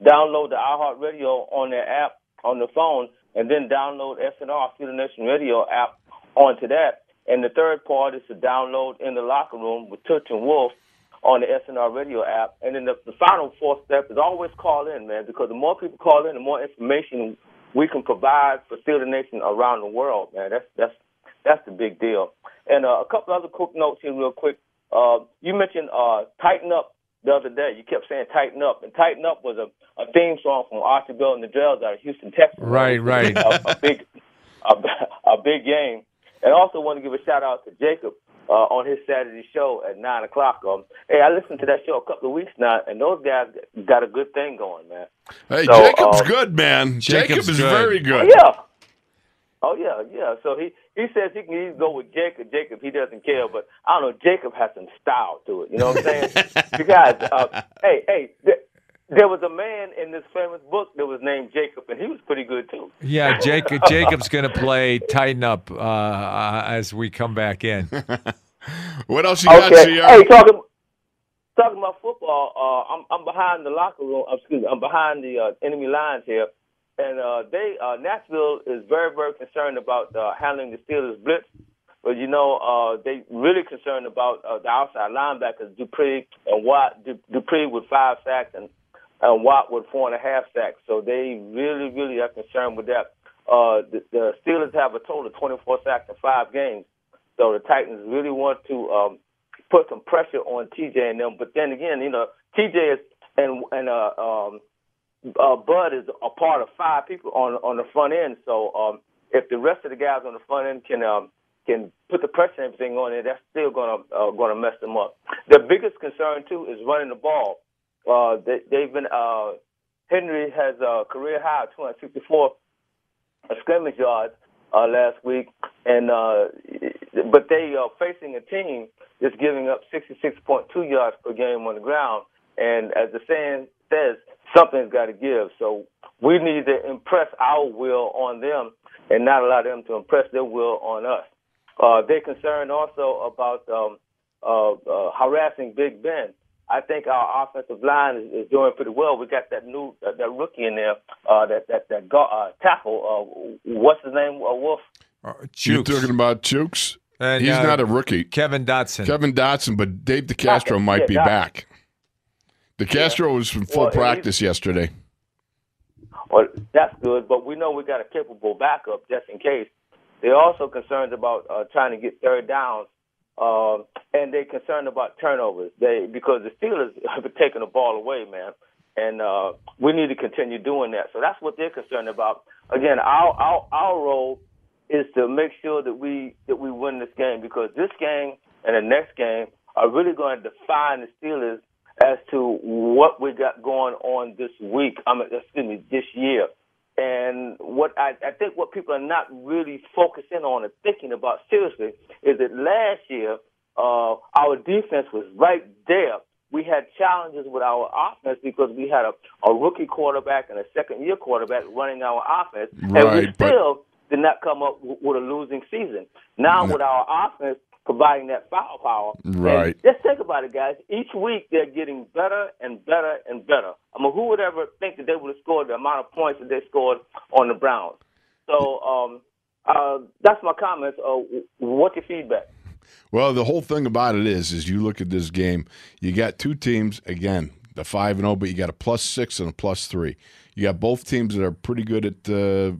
download the iHeartRadio on their app on the phone, and then download SNR Feel Nation Radio app onto that. And the third part is to download in the locker room with Tunch and Wolf on the SNR radio app. And then the, the final fourth step is always call in, man, because the more people call in, the more information we can provide for Steeler Nation around the world, man. That's that's that's the big deal. And uh, a couple other quick notes here, real quick. Uh, you mentioned uh, tighten up the other day. You kept saying tighten up, and tighten up was a, a theme song from Archie Bell and the Drells out of Houston, Texas. Right, right. a, a big a, a big game. And also want to give a shout out to Jacob uh, on his Saturday show at nine o'clock. Um, hey, I listened to that show a couple of weeks now, and those guys got a good thing going, man. Hey, So, Jacob's um, good, man. Jacob's Jacob is good. very Oh, good. yeah. Oh yeah, yeah. So he he says he can either go with Jacob. Jacob, he doesn't care, but I don't know. Jacob has some style to it. You know what I'm saying? you guys, uh, hey, hey. Th- there was a man in this famous book that was named Jacob, and he was pretty good too. Yeah, Jacob. Jacob's going to play tighten up uh, uh, as we come back in. What else you got, Okay. CR? Hey, talking talking about football. Uh, I'm I'm behind the locker room. uh, Excuse me. I'm behind the uh, enemy lines here, and uh, they uh, Nashville is very very concerned about uh, handling the Steelers blitz. But you know, uh, they really concerned about uh, the outside linebackers Dupree and Watt. Du- Dupree with five sacks and and Watt with four and a half sacks. So they really really are concerned with that. Uh, the, the Steelers have a total of 24 sacks in five games. So the Titans really want to um, put some pressure on TJ and them. But then again, you know, TJ is and and uh, um, uh, Bud is a part of five people on on the front end. So um, if the rest of the guys on the front end can um, can put the pressure and everything on it, that's still gonna uh, gonna mess them up. The biggest concern too is running the ball. Uh, they, they've been uh, Henry has a career high of 264 scrimmage yards uh, last week, and uh, but they are facing a team that's giving up 66.2 yards per game on the ground. And as the saying says, something's got to give. So we need to impress our will on them and not allow them to impress their will on us. Uh, they're concerned also about um, uh, uh, harassing Big Ben. I think our offensive line is, is doing pretty well. We got that new uh, that rookie in there, uh, that that that go, uh, tackle. Uh, what's his name? Uh, Wolf. Uh, You're talking about Chuks? And, He's uh, not a rookie. Kevin Dotson. Kevin Dotson, but Dave DeCastro Dotson, might yeah, be Dotson. back. DeCastro was in full Well, practice yesterday. Well, that's good, but we know we got a capable backup just in case. They're also concerned about uh, trying to get third downs, um, and they're concerned about turnovers. They because the Steelers have been taking the ball away, man, and uh, we need to continue doing that. So that's what they're concerned about. Again, our our our role is to make sure that we that we win this game because this game and the next game are really going to define the Steelers as to what we got going on this week. I mean, excuse me, this year. And what I, I think what people are not really focusing on and thinking about seriously is that last year uh, our defense was right there. We had challenges with our offense because we had a, a rookie quarterback and a second year quarterback running our offense, and we Right, still did not come up w- with a losing season. Now with our offense providing that firepower, and Right. just think about it, guys. Each week they're getting better and better and better. I mean, who would ever think that they would have scored the amount of points that they scored on the Browns? So um, uh, that's my comments. Uh, what's your feedback? Well, the whole thing about it is, is you look at this game, you got two teams again, the five and zero, but you got a plus six and a plus three. You got both teams that are pretty good at uh,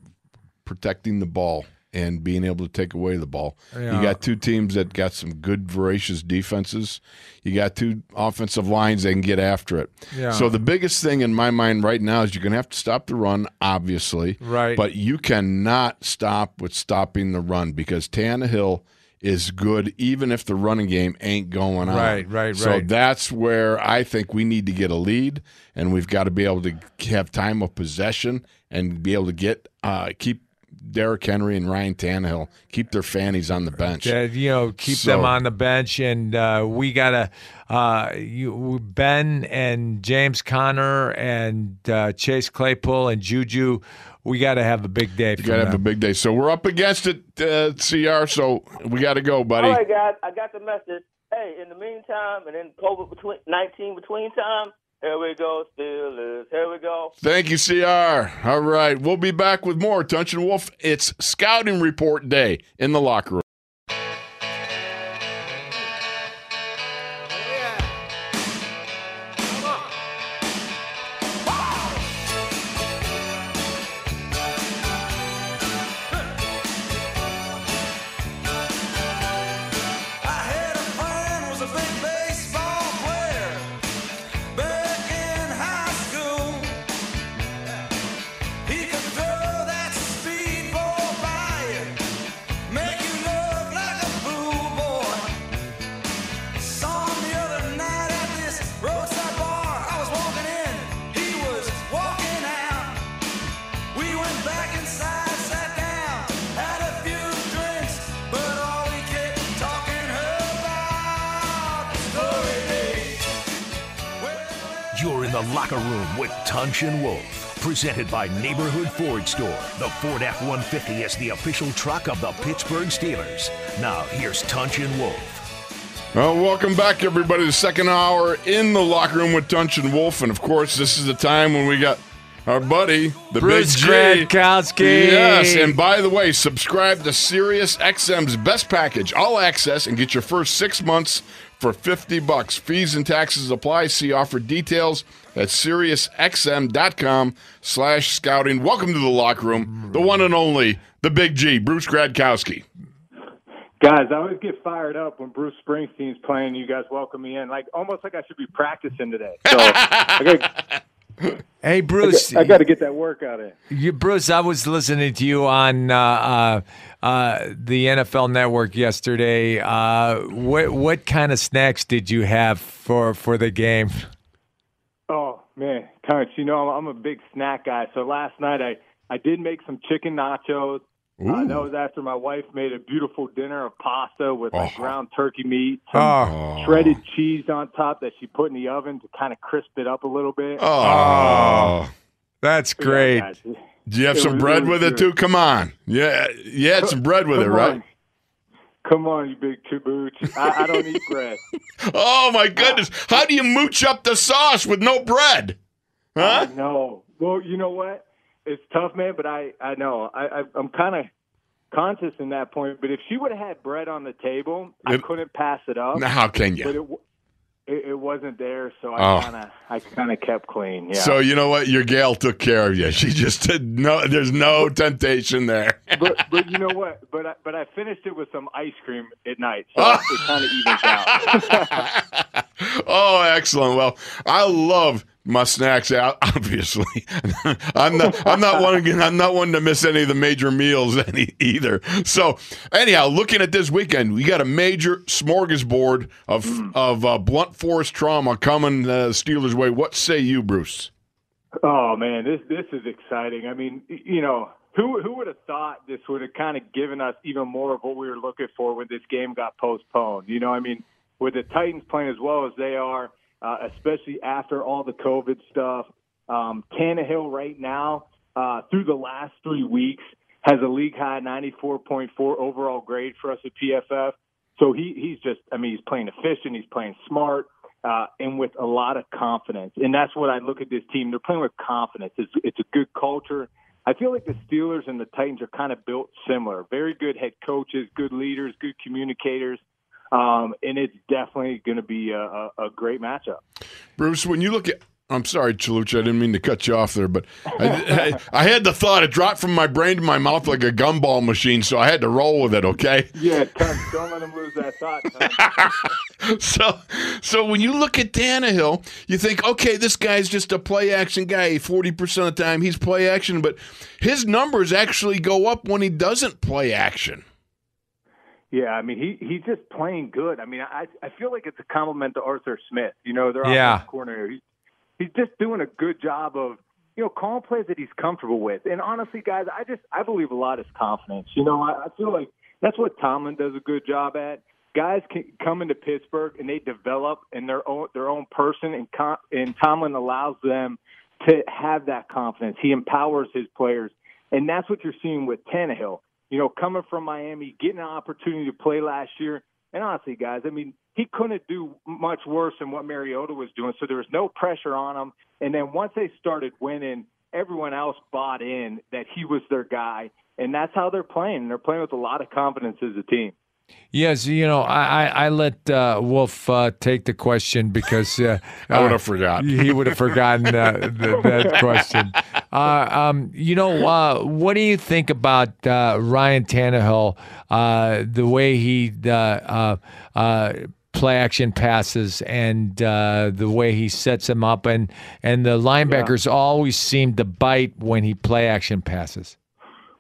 protecting the ball and being able to take away the ball. Yeah. You got two teams that got some good, voracious defenses. You got two offensive lines that can get after it. Yeah. So the biggest thing in my mind right now is you're going to have to stop the run, obviously. Right. But you cannot stop with stopping the run because Tannehill is good even if the running game ain't going on. Right, right, right. So that's where I think we need to get a lead, and we've got to be able to have time of possession and be able to get uh, keep Derrick Henry and Ryan Tannehill keep their fannies on the bench. that you know keep So- them on the bench, and uh, we gotta uh, you Ben and James Conner and uh, Chase Claypool and Juju. We got to have a big day. You got to have a big day. So we're up against it, uh, CR. So we got to go, buddy. All right, guys, I got the message. Hey, in the meantime, and in COVID between nineteen between time, here we go, Steelers. Here we go. Thank you, CR. All right. We'll be back with more Tunch and Wolf. It's scouting report day in the locker room. Presented by Neighborhood Ford Store. The Ford F 150 is the official truck of the Pittsburgh Steelers. Now, here's Tunch and Wolf. Well, welcome back, everybody. The second hour in the locker room with Tunch and Wolf. And of course, this is the time when we got our buddy, the Bruce Big G. Gradkowski. Yes, and by the way, subscribe to Sirius XM's best package, all access, and get your first six months for 50 bucks. Fees and taxes apply. See offer details at SiriusXM.com slash scouting. Welcome to the locker room, the one and only, the Big G, Bruce Gradkowski. Guys, I always get fired up when Bruce Springsteen's playing. You guys welcome me in, like almost like I should be practicing today. So I got, Hey Bruce, I got to get that workout in. You, Bruce, I was listening to you on uh, uh, uh, the NFL Network yesterday. Uh, what what kind of snacks did you have for for the game? Man, Tunch, you know I'm a big snack guy. So last night I I did make some chicken nachos. Uh, that was after my wife made a beautiful dinner of pasta with like Oh. ground turkey meat, Oh, shredded cheese on top that she put in the oven to kind of crisp it up a little bit. Oh. that's great. guys. Do you have It some bread with it too? Come on. Yeah, yeah, some bread with it, right? on. Come on, you big kabooch. I, I don't eat bread. Oh my goodness! How do you mooch up the sauce with no bread? Huh? No. Well, you know what? It's tough, man. But I, I know. I, I I'm kind of conscious in that point. But if she would have had bread on the table, I It- couldn't pass it up. Now, how can But you? it, w- it, it wasn't there, so Oh. I kind of, I kind of kept clean. Yeah. So you know what? Your gal took care of you. She just did no. There's no temptation there. but, but you know what? But I, but I finished it with some ice cream at night, so it kind of evens out. oh, excellent. Well, I love my snacks out. Obviously, I'm not. I'm not one. I'm not one to miss any of the major meals any either. So, anyhow, looking at this weekend, we got a major smorgasbord of of uh, blunt force trauma coming uh, Steelers way. What say you, Bruce? Oh man, this this is exciting. I mean, you know, who who would have thought this would have kind of given us even more of what we were looking for when this game got postponed? You know, I mean, with the Titans playing as well as they are, uh, especially after all the COVID stuff, um, Tannehill right now uh, through the last three weeks has a league high 94.4 overall grade for us at PFF. So he he's just, I mean, he's playing efficient, he's playing smart uh, and with a lot of confidence. And that's what I look at this team. They're playing with confidence. It's, it's a good culture. I feel like the Steelers and the Titans are kind of built similar. Very good head coaches, good leaders, good communicators. Um, and it's definitely going to be a, a, a great matchup. Bruce, when you look at I'm sorry, Chalucha. I didn't mean to cut you off there, but I, I, I, had the thought. It dropped from my brain to my mouth like a gumball machine, so I had to roll with it. Okay. Yeah, Tom, don't let him lose that thought. so, so when you look at Tannehill, you think, okay, this guy's just a play action guy. Forty percent of the time, he's play action, but his numbers actually go up when he doesn't play action. Yeah, I mean he he's just playing good. I mean I I feel like it's a compliment to Arthur Smith. You know, they're Yeah. coordinator. He's he's just doing a good job of you know calling plays that he's comfortable with. And honestly, guys, I just I believe a lot is confidence. You know, I, I feel like that's what Tomlin does a good job at. Guys can come into Pittsburgh and they develop in their own their own person, and con- and Tomlin allows them to have that confidence. He empowers his players, and that's what you're seeing with Tannehill. You know, coming from Miami, getting an opportunity to play last year, and honestly, guys, I mean, he couldn't do much worse than what Mariota was doing. So there was no pressure on him. And then once they started winning, everyone else bought in that he was their guy, and that's how they're playing. They're playing with a lot of confidence as a team. Yes, you know, I, I, I let uh, Wolf uh, take the question because uh, I would uh, have forgot. he would have forgotten uh, th- that question. Uh, um, you know, uh, what do you think about uh, Ryan Tannehill, uh, the way he uh, uh, uh, play action passes and uh, the way he sets them up, and and the linebackers always seem to bite when he play action passes.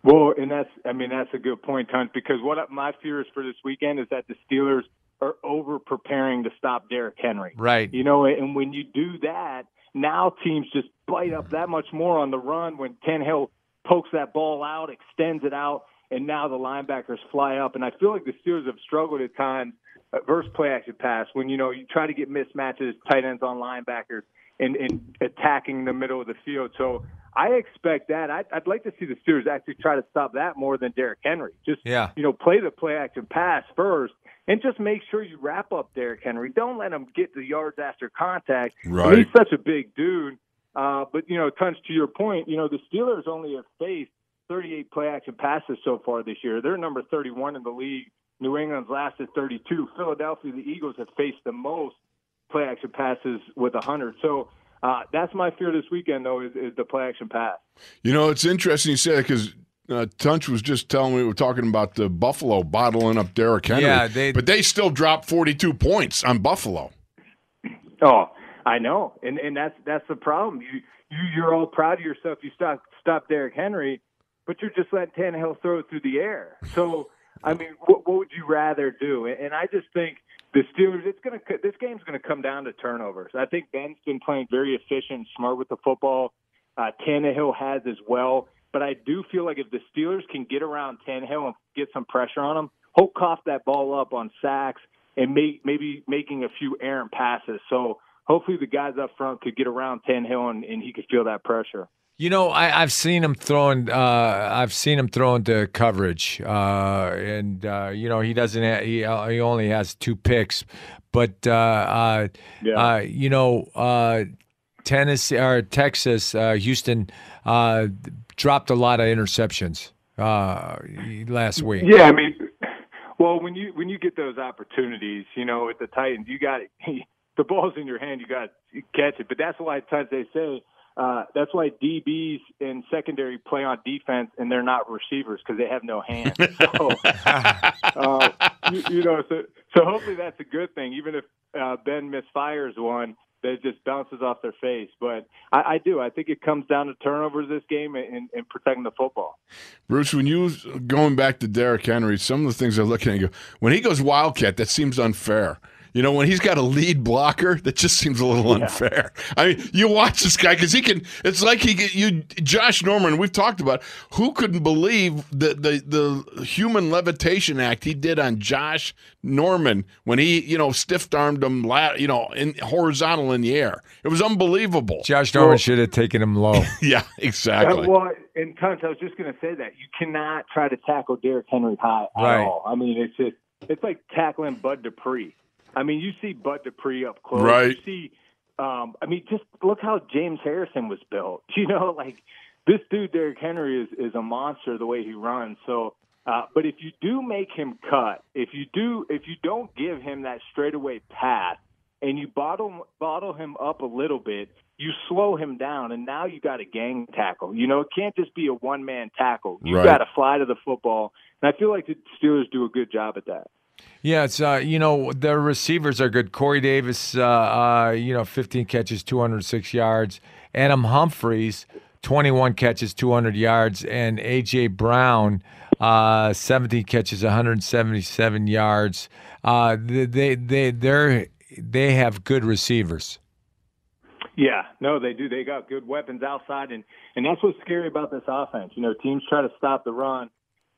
Well, and that's I mean that's a good point, Tunch, because what my fear is for this weekend is that the Steelers are over preparing to stop Derrick Henry. Right. You know, and when you do that, now teams just bite up that much more on the run when Tannehill pokes that ball out, extends it out, and now the linebackers fly up. And I feel like the Steelers have struggled at times uh, versus play action pass when you know you try to get mismatches, tight ends on linebackers, and, and attacking the middle of the field. So I expect that. I'd, I'd like to see the Steelers actually try to stop that more than Derrick Henry. Just Yeah. you know, play the play action pass first. And just make sure you wrap up Derrick Henry. Don't let him get the yards after contact. Right. he's such a big dude. Uh, but you know, Tunch, to your point, you know, the Steelers only have faced 38 play action passes so far this year. They're number 31 in the league. New England's last at 32. Philadelphia, the Eagles have faced the most play action passes with 100. So uh, that's my fear this weekend, though, is, is the play action pass. You know, it's interesting you say that because uh, Tunch was just telling me we were talking about the Buffalo bottling up Derrick Henry. Yeah, they- but they still dropped 42 points on Buffalo. Oh, I know, and and that's that's the problem. You you you're all proud of yourself. You stop stop Derrick Henry, but you're just letting Tannehill throw it through the air. So I mean, what, what would you rather do? And I just think the Steelers. It's gonna this game's gonna come down to turnovers. I think Ben's been playing very efficient, smart with the football. Uh, Tannehill has as well. But I do feel like if the Steelers can get around Tannehill and get some pressure on him, he'll cough that ball up on sacks and may, maybe making a few errant passes. So hopefully the guys up front could get around Tannehill and, and he could feel that pressure. You know, I, I've seen him throwing. Uh, I've seen him throwing to coverage, uh, and uh, you know he doesn't. Ha- he uh, he only has two picks, but uh, uh, Yeah. uh, you know, uh, Tennessee or Texas, uh, Houston uh, dropped a lot of interceptions uh, last week. Yeah, I mean, well, when you when you get those opportunities, you know, at the Titans, you got the ball's in your hand, you got to catch it. But that's why at times they say uh, that's why DBs in secondary play on defense and they're not receivers because they have no hands. So, uh, you, you know, so so hopefully that's a good thing. Even if uh, Ben misfires one, that just bounces off their face. But I, I do. I think it comes down to turnovers this game and, and protecting the football. Bruce, when you going back to Derrick Henry, some of the things I look at and go, when he goes Wildcat, that seems unfair. You know, when he's got a lead blocker, that just seems a little unfair. I mean, you watch this guy because he can. It's like he get you, Josh Norman. We've talked about who couldn't believe the the the human levitation act he did on Josh Norman when he you know stiff armed him, la- you know, in horizontal in the air. It was unbelievable. Josh Norman should have taken him low. Yeah, exactly. Uh, well, in Tunch, I was just going to say that you cannot try to tackle Derrick Henry high at Right. all. I mean, it's just it's like tackling Bud Dupree. I mean, you see Bud Dupree up close. Right. You see, um, I mean, just look how James Harrison was built. You know, like this dude Derrick Henry is is a monster the way he runs. So, uh, but if you do make him cut, if you do, if you don't give him that straightaway pass, and you bottle bottle him up a little bit, you slow him down, and now you got a gang tackle. You know, it can't just be a one man tackle. You Right. got to fly to the football, and I feel like the Steelers do a good job at that. Yeah, it's uh, you know their receivers are good. Corey Davis, uh, uh, you know, 15 catches, 206 yards. Adam Humphries, 21 catches, 200 yards, and AJ Brown, uh, 17 catches, 177 yards. Uh, they they they they have good receivers. Yeah, no, they do. They got good weapons outside, and and that's what's scary about this offense. You know, teams try to stop the run,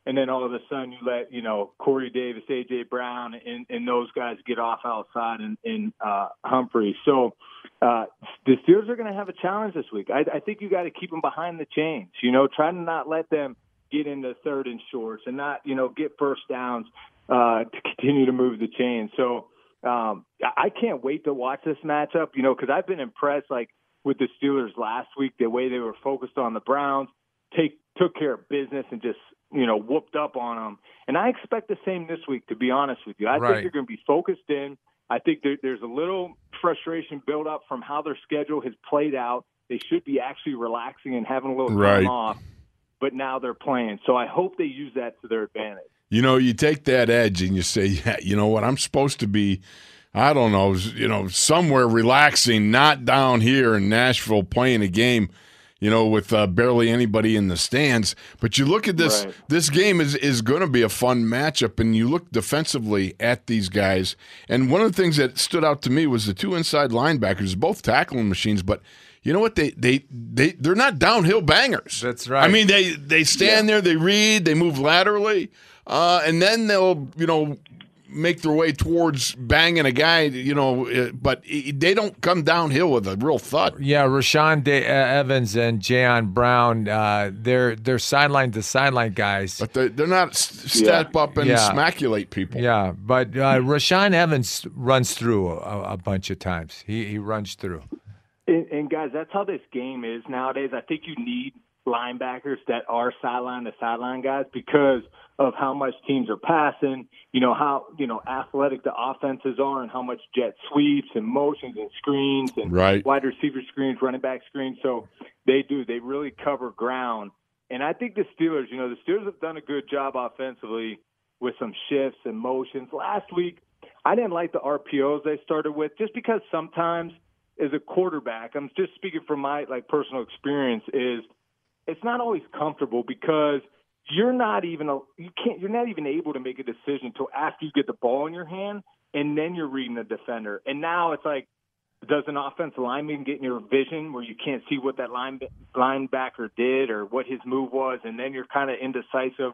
and then all of a sudden you let you know Corey Davis, AJ Brown, and and those guys get off outside, and and uh, Humphrey. So uh, the Steelers are going to have a challenge this week. I, I think you got to keep them behind the chains. You know, try to not let them get into third and shorts, and not you know get first downs uh, to continue to move the chain. So um, I I can't wait to watch this matchup, you know, because I've been impressed, like with the Steelers last week, the way they were focused on the Browns, take took care of business and just you know whooped up on them. And I expect the same this week. To be honest with you, I Right. think they're going to be focused in. I think there, there's a little frustration built up from how their schedule has played out. They should be actually relaxing and having a little Right. time off, but now they're playing. So I hope they use that to their advantage. You know, you take that edge and you say, yeah, you know what? I'm supposed to be, I don't know, you know, somewhere relaxing, not down here in Nashville playing a game, you know, with uh, barely anybody in the stands. But you look at this, Right. this game is, is going to be a fun matchup. And you look defensively at these guys. And one of the things that stood out to me was the two inside linebackers, both tackling machines, but. You know what? They they they they're not downhill bangers. That's right. I mean, they they stand there, they read, they move laterally, uh, and then they'll you know make their way towards banging a guy. You know, uh, but they don't come downhill with a real thud. Yeah, Rashaan Da- uh, Evans and Jayon Brown, uh, they're they're sideline to sideline guys. But they, they're not s- step up and Yeah. smaculate people. Yeah, but uh, Rashaan Evans runs through a, a bunch of times. He he runs through. And, and guys, that's how this game is nowadays. I think you need linebackers that are sideline to sideline guys because of how much teams are passing. You know how you know athletic the offenses are, and how much jet sweeps and motions and screens and Right. wide receiver screens, running back screens. So they do. They really cover ground. And I think the Steelers, you know, the Steelers have done a good job offensively with some shifts and motions. Last week, I didn't like the RPOs they started with just because sometimes as a quarterback, I'm just speaking from my like personal experience is it's not always comfortable because you're not even a, you can't you're not even able to make a decision until after you get the ball in your hand and then you're reading the defender. And now it's like does an offensive lineman get in your vision where you can't see what that line linebacker did or what his move was, and then you're kind of indecisive?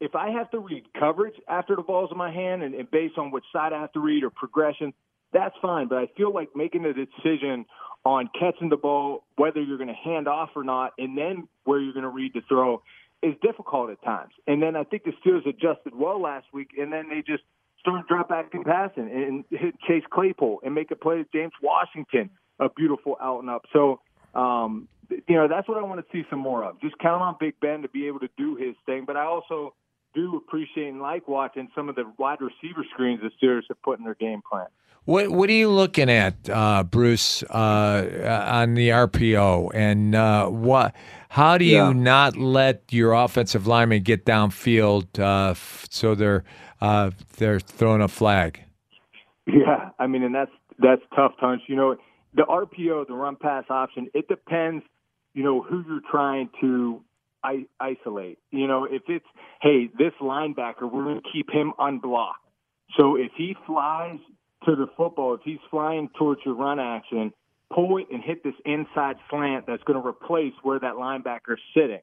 If I have to read coverage after the ball's in my hand, and, and based on which side I have to read or progression, that's fine. But I feel like making a decision on catching the ball, whether you're going to hand off or not, and then where you're going to read the throw, is difficult at times. And then I think the Steelers adjusted well last week, and then they just started drop back and passing and hit Chase Claypool and make a play to James Washington, a beautiful out and up. So, um, you know, that's what I want to see some more of. Just count on Big Ben to be able to do his thing. But I also do appreciate and like watching some of the wide receiver screens the Steelers have put in their game plan. What what are you looking at, uh, Bruce, uh, on the RPO, and uh, what? How do you Yeah. not let your offensive linemen get downfield uh, f- so they're uh, they're throwing a flag? Yeah, I mean, and that's that's tough, Tunch. You know, the RPO, the run pass option, it depends. You know who you're trying to I- isolate. You know, if it's hey, this linebacker, we're going to keep him unblocked. So if he flies to the football, if he's flying towards your run action, pull it and hit this inside slant that's going to replace where that linebacker's sitting.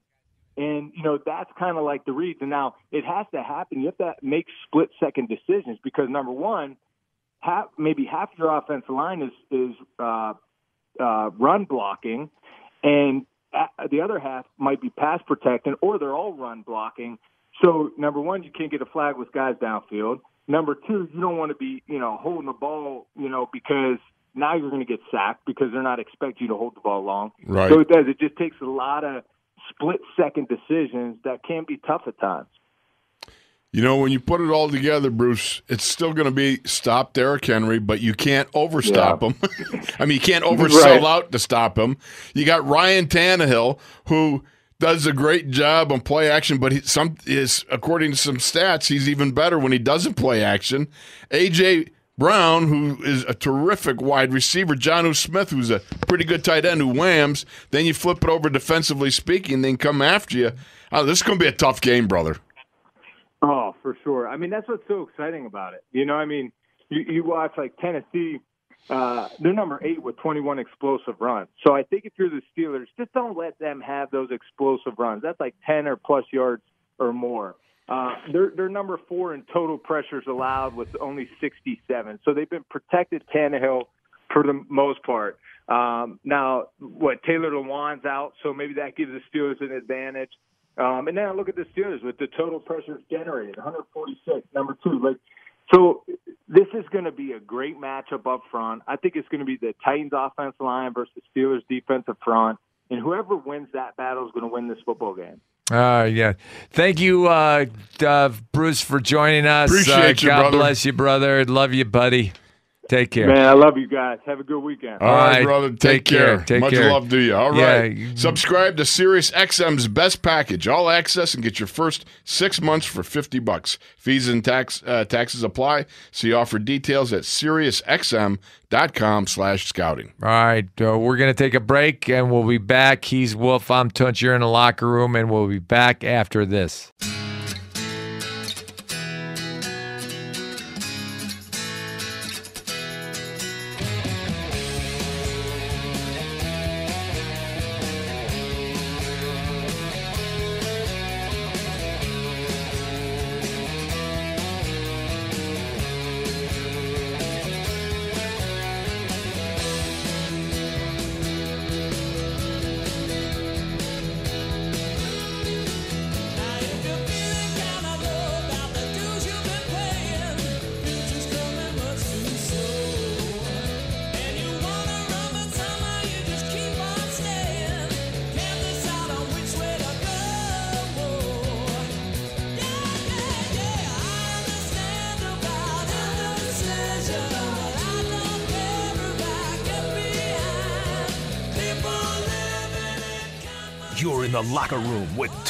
And, you know, that's kind of like the reads. Now it has to happen. You have to make split second decisions because, number one, half, maybe half your offensive line is, is uh, uh, run blocking, and uh, the other half might be pass protecting, or they're all run blocking. So, number one, you can't get a flag with guys downfield. Number two, you don't want to be, you know, holding the ball, you know, because now you're going to get sacked because they're not expecting you to hold the ball long. Right. So it does. It just takes a lot of split second decisions that can be tough at times. You know, when you put it all together, Bruce, it's still going to be stop Derrick Henry, but you can't overstop him. I mean, you can't oversell Right. out to stop him. You got Ryan Tannehill, who does a great job on play action, but he, some is according to some stats, he's even better when he doesn't play action. AJ Brown, who is a terrific wide receiver, Jonnu Smith, who's a pretty good tight end who whams. Then you flip it over defensively speaking, then come after you. Oh, this is going to be a tough game, brother. Oh, for sure. I mean, that's what's so exciting about it. You know, I mean, you, you watch like Tennessee, uh, they're number eight with 21 explosive runs. So I think if you're the Steelers, just don't let them have those explosive runs. That's like 10 or plus yards or more. Uh, they're, they're number four in total pressures allowed with only 67. So they've been protected Tannehill for the most part. Um, now, what Taylor Lewan's out, so maybe that gives the Steelers an advantage. Um, and then look at the Steelers with the total pressures generated, 146, number two. Like, so this is going to be a great matchup up front. I think it's going to be the Titans offensive line versus Steelers defensive front, and whoever wins that battle is going to win this football game. Uh, yeah. Thank you, uh, uh, Bruce, for joining us. Appreciate uh, you, God brother. bless you, brother. Love you, buddy. Take care. Man, I love you guys. Have a good weekend. All right, right, brother. Take, take care. care, take Much care. love to you. All Yeah, right. Subscribe to Sirius XM's best package, all access, and get your first six months for fifty bucks. Fees and tax uh, taxes apply. See offer details at SiriusXM.com/slash scouting. All right, uh, we're going to take a break and we'll be back. He's Wolf. I'm Tunch. You're in the locker room, and we'll be back after this.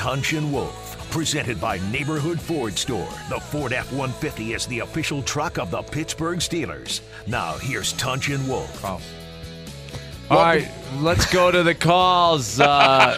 Tunch and Wolf. Presented by Neighborhood Ford Store. The Ford F 150 is the official truck of the Pittsburgh Steelers. Now, here's Tunch and Wolf. All right, let's go to the calls. Uh,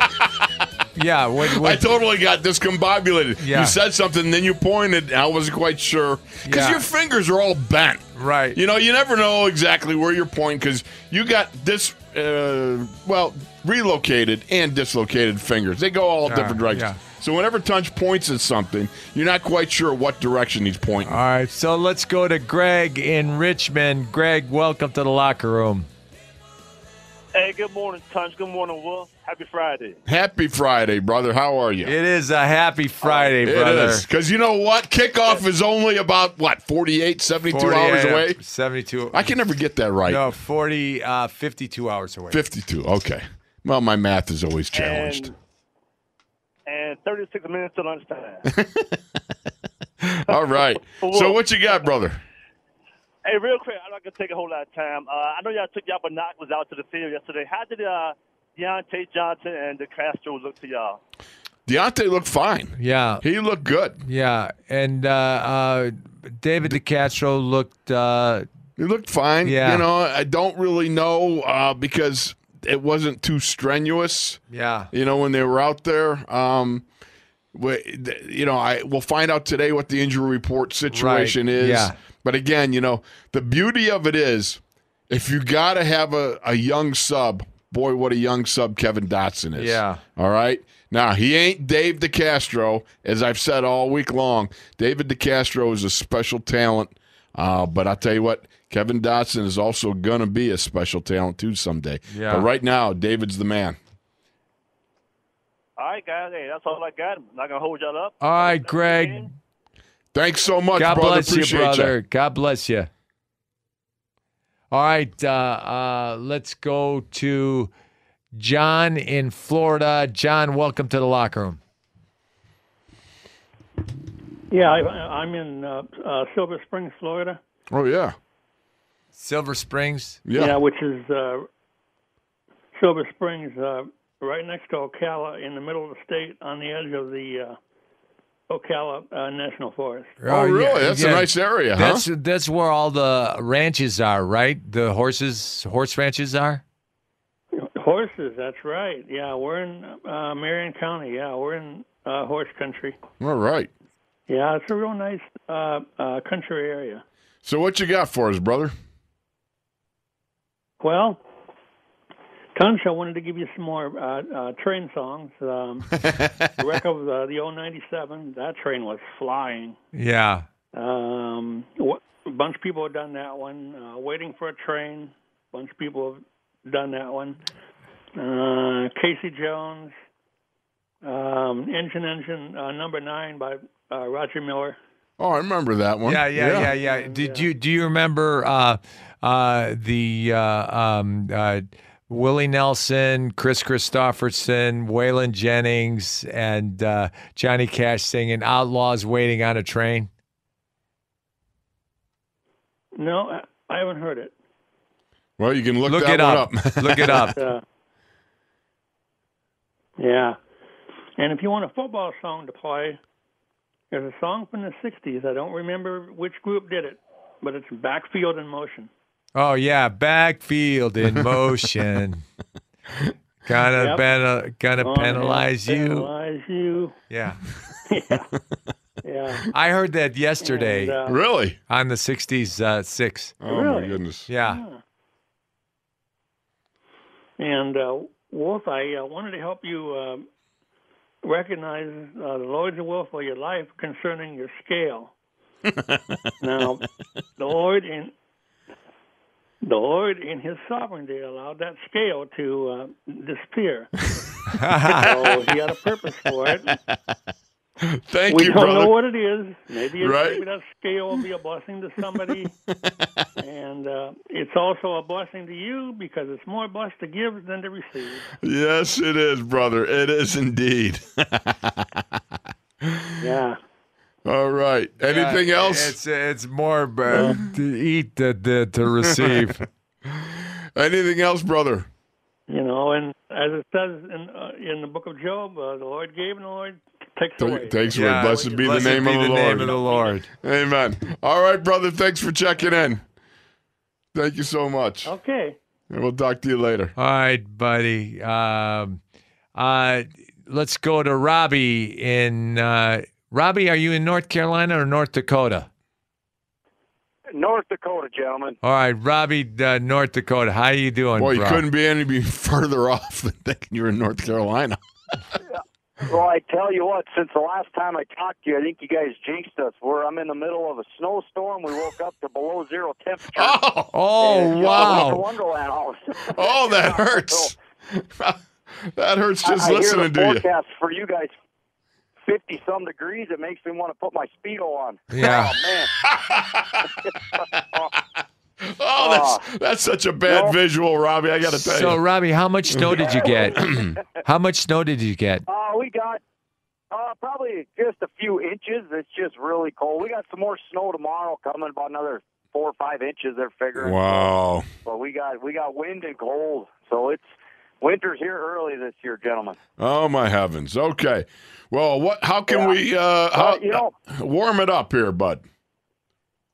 yeah, when, I totally got discombobulated. Yeah. You said something, then you pointed. I wasn't quite sure because Yeah. your fingers are all bent. Right. You know, you never know exactly where you're pointing because you got this, uh, well, relocated and dislocated fingers. They go all Yeah, different directions. yeah. So whenever Tunch points at something, you're not quite sure what direction he's pointing. all right, so let's go to Greg in Richmond. Greg, welcome to the locker room. Hey, good morning, Tunch. Good morning, Wolf. Happy Friday. Happy Friday, brother. How are you? It is a happy Friday, It brother. is. Because you know what? Kickoff is only about, what, 48, 72 hours away? 72. I can never get that right. No, 40, uh, 52 hours away. 52. Okay. Well, my math is always challenged. And, and 36 minutes to lunchtime. All right. So what you got, brother? hey, real quick, I'm not going to take a whole lot of time. Uh, I know y'all took y'all binoculars out to the field yesterday. How did uh, Diontae Johnson and DeCastro look to y'all? Diontae looked fine. Yeah, He looked good. yeah. And uh, uh, David DeCastro looked. Uh, He looked fine. Yeah. You know, I don't really know uh, because it wasn't too strenuous. yeah. You know, when they were out there. Um, we- you know, I we'll find out today what the injury report situation Right, is. yeah. But again, you know, the beauty of it is if you got to have a, a young sub, boy, what a young sub Kevin Dotson is. Yeah. All right. Now, he ain't Dave DeCastro, as I've said all week long. David DeCastro is a special talent. Uh, but I'll tell you what, Kevin Dotson is also going to be a special talent too someday. Yeah. But right now, David's the man. All right, guys. Hey, that's all I got. I'm not gonna hold y'all up. All right, Greg. Thanks so much, God brother. bless you, Appreciate brother. God bless you. All right, uh, uh, let's go to John in Florida. John, welcome to the locker room. Yeah, I, I'm in uh, uh, Silver Springs, Florida. Oh yeah, Silver Springs. yeah. which is uh, Silver Springs, uh, right next to Ocala, in the middle of the state, on the edge of the uh, Ocala uh, National Forest. Oh, really? That's a nice area, huh? That's that's where all the ranches are, right? The horses, horse ranches are. Horses, that's right. Yeah, we're in uh, Marion County. Yeah, we're in uh, horse country. All right. Yeah, it's a real nice uh, uh, country area. So what you got for us, brother? Well, Tunch, I wanted to give you some more uh, uh, train songs. Um, the wreck of uh, the 097, that train was flying. Yeah. Um, a bunch of people have done that one. Uh, Waiting for a Train, a bunch of people have done that one. Uh, Casey Jones, um, Engine Engine uh, Number Nine by uh, Roger Miller. Oh, I remember that one. Yeah, yeah, yeah, yeah. Did you do you remember uh, uh, the uh, um, uh, Willie Nelson, Kris Kristofferson, Waylon Jennings, and uh, Johnny Cash singing "Outlaws Waiting on a Train"? No, I- I haven't heard it. Well, you can look, Look that it one up. up. Look it up. Uh, yeah. And if you want a football song to play, there's a song from the 60s. I don't remember which group did it, but it's Backfield in Motion. Oh yeah, backfield in motion. Gonna Yep. pen- gonna Gonna penalize you. Penalize you. Yeah. yeah. Yeah. I heard that yesterday And, uh, really? on the '60s uh, six. Oh my Really? goodness. Yeah. And uh, Wolf, I uh, wanted to help you uh, recognize uh, the Lord's will for your life concerning your scale. now, the Lord in the Lord in His sovereignty allowed that scale to uh, disappear. so He had a purpose for it. Thank we you, don't know what it is. Maybe, it, Right. maybe that scale will be a blessing to somebody, and uh, it's also a blessing to you because it's more blessed to give than to receive. Yes, it is, brother. It is indeed. Yeah. All right. Anything Yeah, else? It's it's more uh, to eat than to, to receive. Anything else, brother? You know, and as it says in uh, in the book of Job, uh, the Lord gave and the Lord takes away. Thanks, Yeah, Lord. Blessed be blessed the name be of the the Lord. name of the Lord. Amen. All right, brother. Thanks for checking in. Thank you so much. Okay. And we'll talk to you later. All right, buddy. Um, uh, let's go to Robbie in. Uh, Robbie, are you in North Carolina or North Dakota? North Dakota, gentlemen. All right, Robbie, uh, North Dakota. How you doing, Boy, you bro? couldn't be any be further off than thinking you were in North Carolina. Well, I tell you what, since the last time I talked to you, I think you guys jinxed us. We're I'm in the middle of a snowstorm. We woke up to below zero temperature. Oh, Oh, And, uh, wow. Wonderland. all- oh, that hurts. that hurts just I, I hear listening the to you. forecast for you guys. Fifty some degrees. It makes me want to put my speedo on. Yeah. Oh man. Oh, that's that's such a bad No. visual, Robbie. I got to tell So, you. Robbie, how much snow did you get? how much snow did you get? Uh, we got uh, probably just a few inches. It's just really cold. We got some more snow tomorrow coming, about another four or five inches. They're figuring. Wow. But we got we got wind and cold, so it's winter's here early this year, gentlemen. Oh my heavens. Okay. Well, what? How can Yeah. we? Uh, how, you know- warm it up here, bud.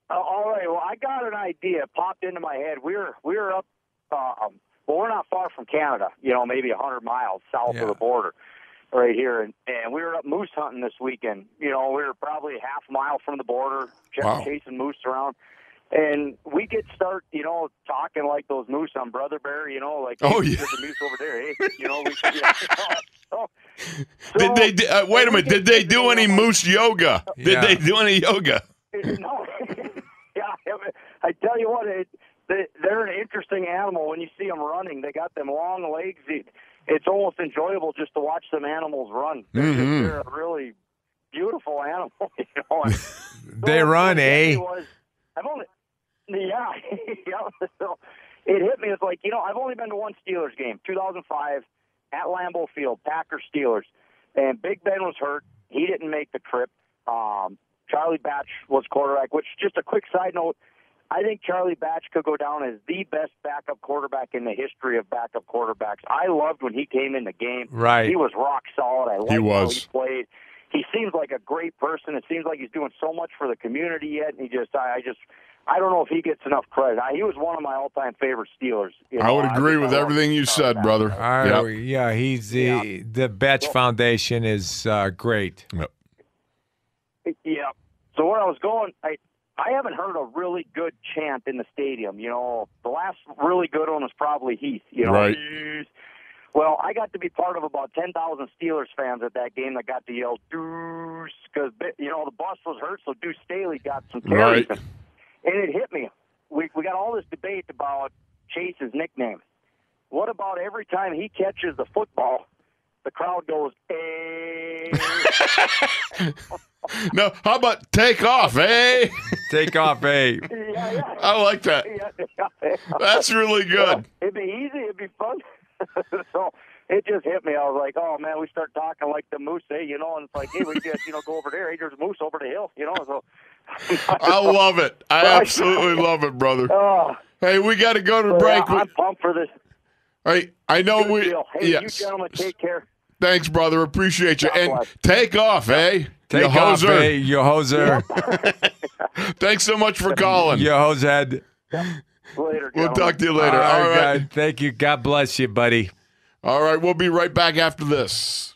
Uh, all right. Well, I got an idea. Popped into my head. We're we're up. Uh, um, well, we're not far from Canada. You know, maybe a hundred miles south Yeah. of the border. right here, and, and we were up moose hunting this weekend. You know, we were probably a half mile from the border, ch- Wow. chasing moose around. And we could start, you know, talking like those moose on Brother Bear, you know, like, Oh, hey, yeah. there's a moose over there, hey, you know, we could, yeah, so, Did they? di- Uh, wait a minute. Did they do any moose yoga? Did Yeah. they do any yoga? no, yeah, I tell you what, it, they, they're an interesting animal when you see them running. They got them long legs. It, it's almost enjoyable just to watch them animals run. They're, Mhm. they're a really beautiful animal. You know? They so run, what hit me eh? Was, I've only, yeah, yeah. So it hit me. It's like you know, I've only been to one Steelers game, 2005, at Lambeau Field, Packers Steelers, and Big Ben was hurt. He didn't make the trip. Um, Charlie Batch was quarterback. Which, just a quick side note, I think Charlie Batch could go down as the best backup quarterback in the history of backup quarterbacks. I loved when he came in the game. Right. He was rock solid. I liked how was. he played. He seems like a great person. It seems like he's doing so much for the community yet. And he just, I, I just, I don't know if he gets enough credit. I, he was one of my all-time favorite Steelers. You I would agree just- with everything you said, Batch. brother. I- Yep. yeah, he's the the Batch Foundation is uh, great. Yep. Yeah. So where I was going, I I haven't heard a really good chant in the stadium. You know, the last really good one was probably Heath. You know, Right. Well, I got to be part of about ten thousand Steelers fans at that game that got to yell "Deuce" because you know the bus was hurt, so Deuce Staley got some carries, Right. and it hit me. We we got all this debate about Chase's nickname. What about every time he catches the football, the crowd goes, "Eh." No, how about take off, eh? Take off, eh? yeah, yeah. I like that. Yeah, yeah. That's really good. It'd be easy. It'd be fun. so it just hit me. I was like, oh man, we start talking like the moose, eh? You know, and it's like, hey, we just you know go over there. Hey, there's a moose over the hill. You know, so. I love it. I absolutely love it, brother. Oh, Hey, we got to go to yeah, break. I'm pumped for this. Hey, I know Good we. deal. Hey, you Yes. gentlemen, take care. Thanks, brother. Appreciate you. God And bless. take off, eh? Take you off, hoser. eh? You hoser. Thanks so much for calling. You hosehead. Later. We'll talk to you later. All All right, right. God, Thank you. God bless you, buddy. All right. We'll be right back after this.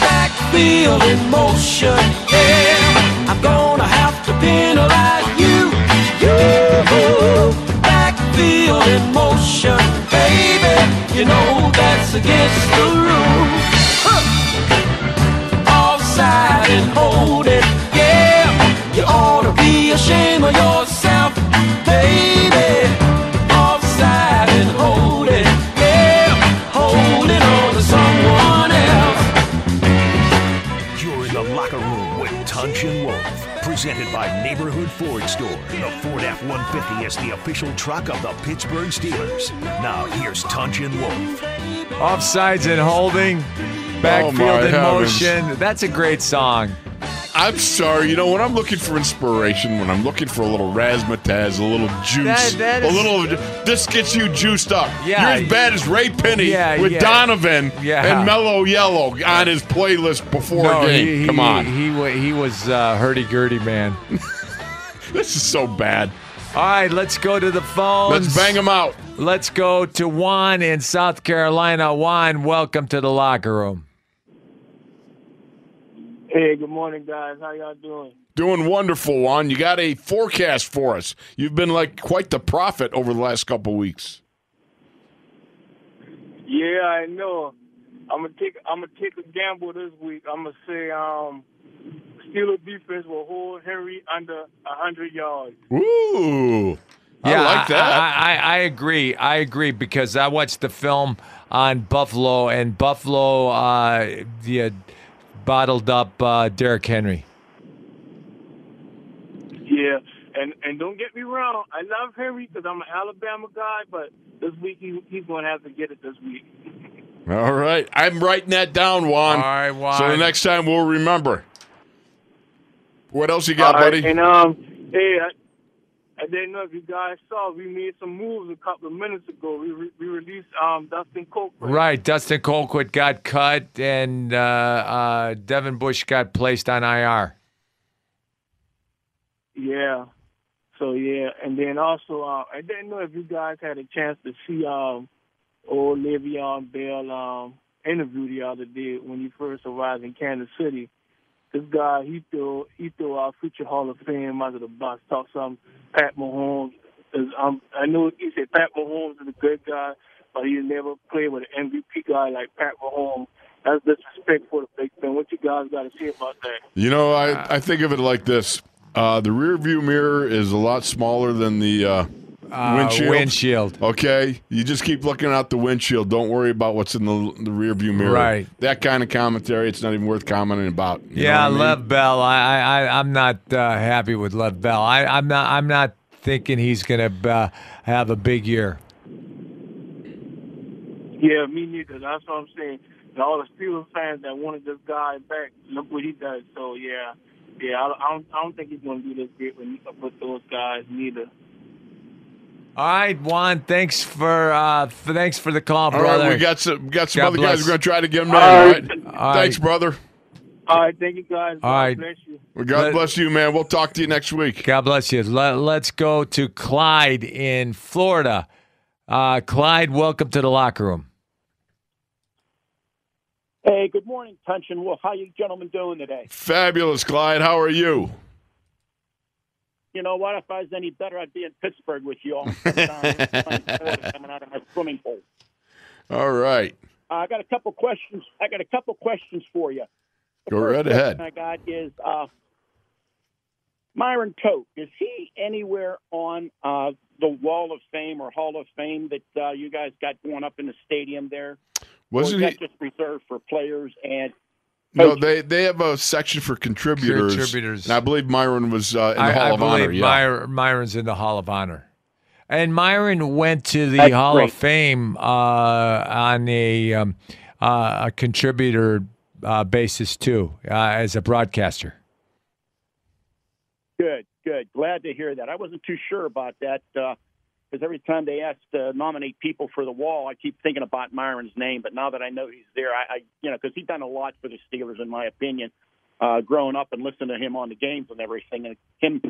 Backfield in motion, yeah. I'm gonna have to penalize you. You, backfield in motion, baby. You know that's against the rules. Presented by Neighborhood Ford Store. The Ford F 150 is the official truck of the Pittsburgh Steelers. Now, here's Tunch and Wolf. Offsides and holding. Oh, Backfield my in heavens. motion. That's a great song. I'm sorry. You know, when I'm looking for inspiration, when I'm looking for a little razzmatazz, a little juice, That- that a little, this gets you juiced up. Yeah. You're as bad as Ray Pinney Yeah, with yeah. Donovan Yeah. and Mellow Yellow on his playlist before no, a game. he, he, Come on. He, wa- he was uh, hurdy-gurdy, man. this is so bad. All right, let's go to the phones. Let's bang them out. Let's go to Juan in South Carolina. Juan, welcome to the locker room. Hey, good morning, guys. How y'all doing? Doing wonderful, Juan. You got a forecast for us. You've been like quite the prophet over the last couple weeks. Yeah, I know. I'm gonna take I'm gonna take a gamble this week. I'm gonna say um, Steelers defense will hold Henry under hundred yards. Ooh. Yeah, I like that. I, I, I agree. I agree because I watched the film on Buffalo, and Buffalo uh, yeah, bottled up uh, Derrick Henry. Yeah, and and don't get me wrong, I love Henry because I'm an Alabama guy, but this week he, he's gonna have to get it this week. All right. I'm writing that down, Juan. All right, Juan. So the next time we'll remember. What else you got, All right, buddy? And um, hey, I, didn't know if you guys saw we made some moves a couple of minutes ago. We re- we released um Dustin Coke. Right, Dustin Colquitt got cut, and uh, uh, Devin Bush got placed on IR. Yeah. So yeah, and then also uh, I didn't know if you guys had a chance to see um, old Le'Veon Bell um, interview the other day when he first arrived in Kansas City. This guy he threw he threw our future Hall of Fame under the bus. Talked some Pat Mahomes. Um, I know he said Pat Mahomes is a good guy, but he never played with an MVP guy like Pat Mahomes. That's disrespect for the Big Ben. What you guys got to say about that? You know, I, I think of it like this: uh, the rear view mirror is a lot smaller than the uh, Uh, windshield. windshield. Okay, you just keep looking out the windshield. Don't worry about what's in the the rear view mirror. Right. That kind of commentary, it's not even worth commenting about. You Yeah, what I mean? Lev Bell. I, I, I- I'm not uh, happy with Lev Bell. I, I'm not. I'm not thinking he's going to uh, have a big year. Yeah, me neither. That's what I'm saying. And all the Steelers fans that wanted this guy back, look what he does. So yeah, yeah, I, I don't, I don't think he's going to do this great when he with those guys neither. All right, Juan. Thanks for uh, for, thanks for the call, All brother. right, we got some we got some God other bless. guys. We're gonna try to get them in. All All right. right. All Thanks, brother. All right, thank you guys. God All right. bless you. Well, God Let- bless you, man. We'll talk to you next week. God bless you. Let, let's go to Clyde in Florida. Uh, Clyde, welcome to the locker room. Hey, good morning, Tunch and Wolf. How you gentlemen doing today? Fabulous, Clyde. How are you? You know what? If I was any better, I'd be in Pittsburgh with you all. Coming out of my swimming pool. All right. Uh, I got a couple questions. I got a couple questions for you. The Go right ahead. I got is uh, Myron Cope. Is he anywhere on uh, the Wall of Fame or Hall of Fame that uh, you guys got going up in the stadium there? Wasn't or is he? that just reserved for players and No, they they have a section for contributors. Contributors. And I believe Myron was uh, in the I, Hall I of Honor. Yeah. Myr- Myron's in the Hall of Honor. And Myron went to the That's Hall great. of Fame uh, on a, um, uh, a contributor uh, basis too, uh, as a broadcaster. Good, good. Glad to hear that. I wasn't too sure about that because every time they ask to nominate people for the wall, I keep thinking about Myron's name. But now that I know he's there, I, I you know, because he's done a lot for the Steelers, in my opinion, uh, growing up and listening to him on the games and everything, and him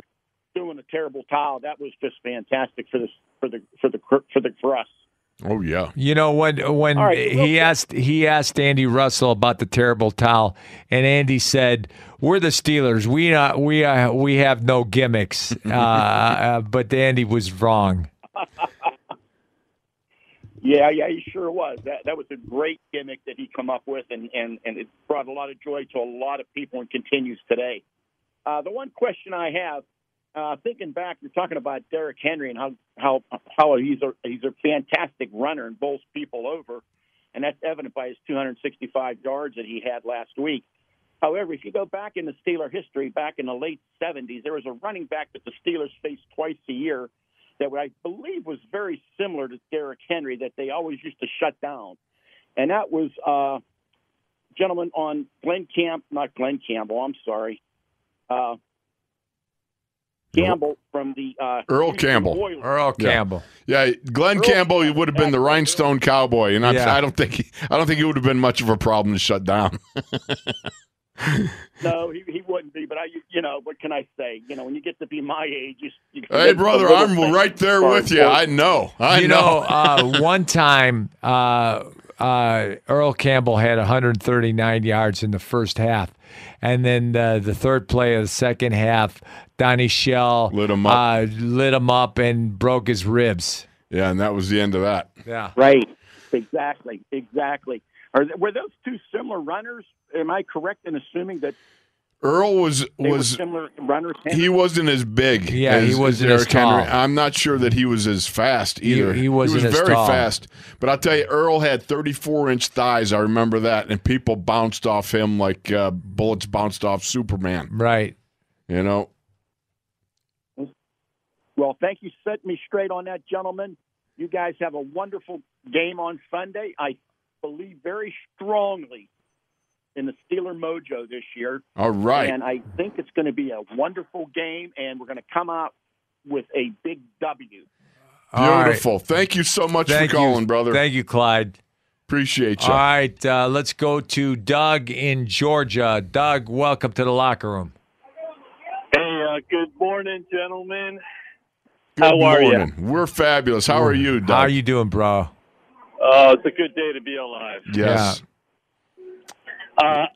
doing the terrible towel, that was just fantastic for the for the for the for the for us. Oh yeah. You know when when All right, real he asked he asked Andy Russell about the terrible towel, and Andy said, "We're the Steelers. We uh, we uh, we have no gimmicks." uh, uh, but Andy was wrong. Yeah, yeah, he sure was. That that was a great gimmick that he come up with, and and and it brought a lot of joy to a lot of people, and continues today. Uh, the one question I have, uh, thinking back, you're talking about Derrick Henry and how how how he's a he's a fantastic runner and bowls people over, and that's evident by his 265 yards that he had last week. However, if you go back in the Steeler history, back in the late 70s, there was a running back that the Steelers faced twice a year that I believe was very similar to Derrick Henry that they always used to shut down. And that was uh gentleman on Glenn Camp not Glenn Campbell, I'm sorry. Uh Campbell from the uh Earl Campbell. Oilers. Earl Yeah. Campbell. Yeah, Glenn Earl Campbell he would have been the rhinestone cowboy, and I'm, Yeah. I don't think he, I don't think he would have been much of a problem to shut down. No, he, he wouldn't be, but I you know, what can I say? You know, when you get to be my age, you, you hey, brother, I'm right there with you. I know. I you know. know, uh, one time uh, uh, Earl Campbell had 139 yards in the first half, and then uh, the third play of the second half, Donnie Shell Lit him up. Uh, lit him up and broke his ribs. yeah, and that was the end of that. Yeah. Right. Exactly. Exactly. Are th- were those two similar runners? Am I correct in assuming that Earl was they were was similar runners? he wasn't as big. Yeah, he wasn't as as Derrick Henry. tall. I'm not sure that he was as fast He- either. he wasn't he was as very tall. fast. But I'll tell you, Earl had 34 inch thighs. I remember that, and people bounced off him like uh, bullets bounced off Superman. Right. You know. Well, thank you. Set me straight on that, gentlemen. You guys have a wonderful game on Sunday. I believe very strongly in the Steeler mojo this year. All right. And I think it's going to be a wonderful game, and we're going to come out with a big W. All right. Beautiful. Thank you so much Thank for you. calling, brother. Thank you, Clyde. Appreciate you. All right, uh, let's go to Doug in Georgia. Doug, welcome to the locker room. Hey, uh, good morning, gentlemen. Good How are ya? morning. We're fabulous. How are you, Doug? How are you doing, bro? Oh, it's a good day to be alive. Yes. Uh,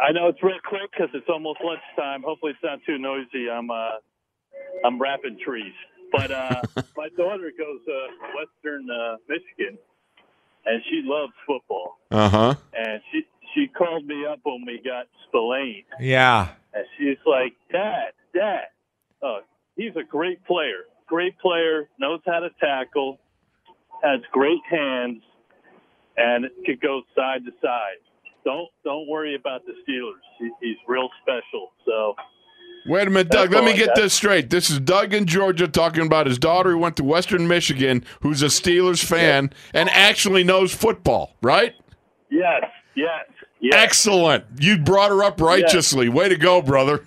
I know it's real quick because it's almost lunchtime. Hopefully, it's not too noisy. I'm uh, I'm wrapping trees. But uh, my daughter goes to Western uh, Michigan, and she loves football. Uh huh. And she she called me up when we got Spillane, Yeah. and she's like, "Dad, Dad, oh, he's a great player. Great player, knows how to tackle, has great hands, and it could go side to side. Don't don't worry about the Steelers. He, he's real special. So Wait a minute, Doug. Let me get this straight. This is Doug in Georgia talking about his daughter who went to Western Michigan, who's a Steelers fan and actually knows football, right? yes, yes, yes. Excellent. You brought her up righteously. Way to go, brother.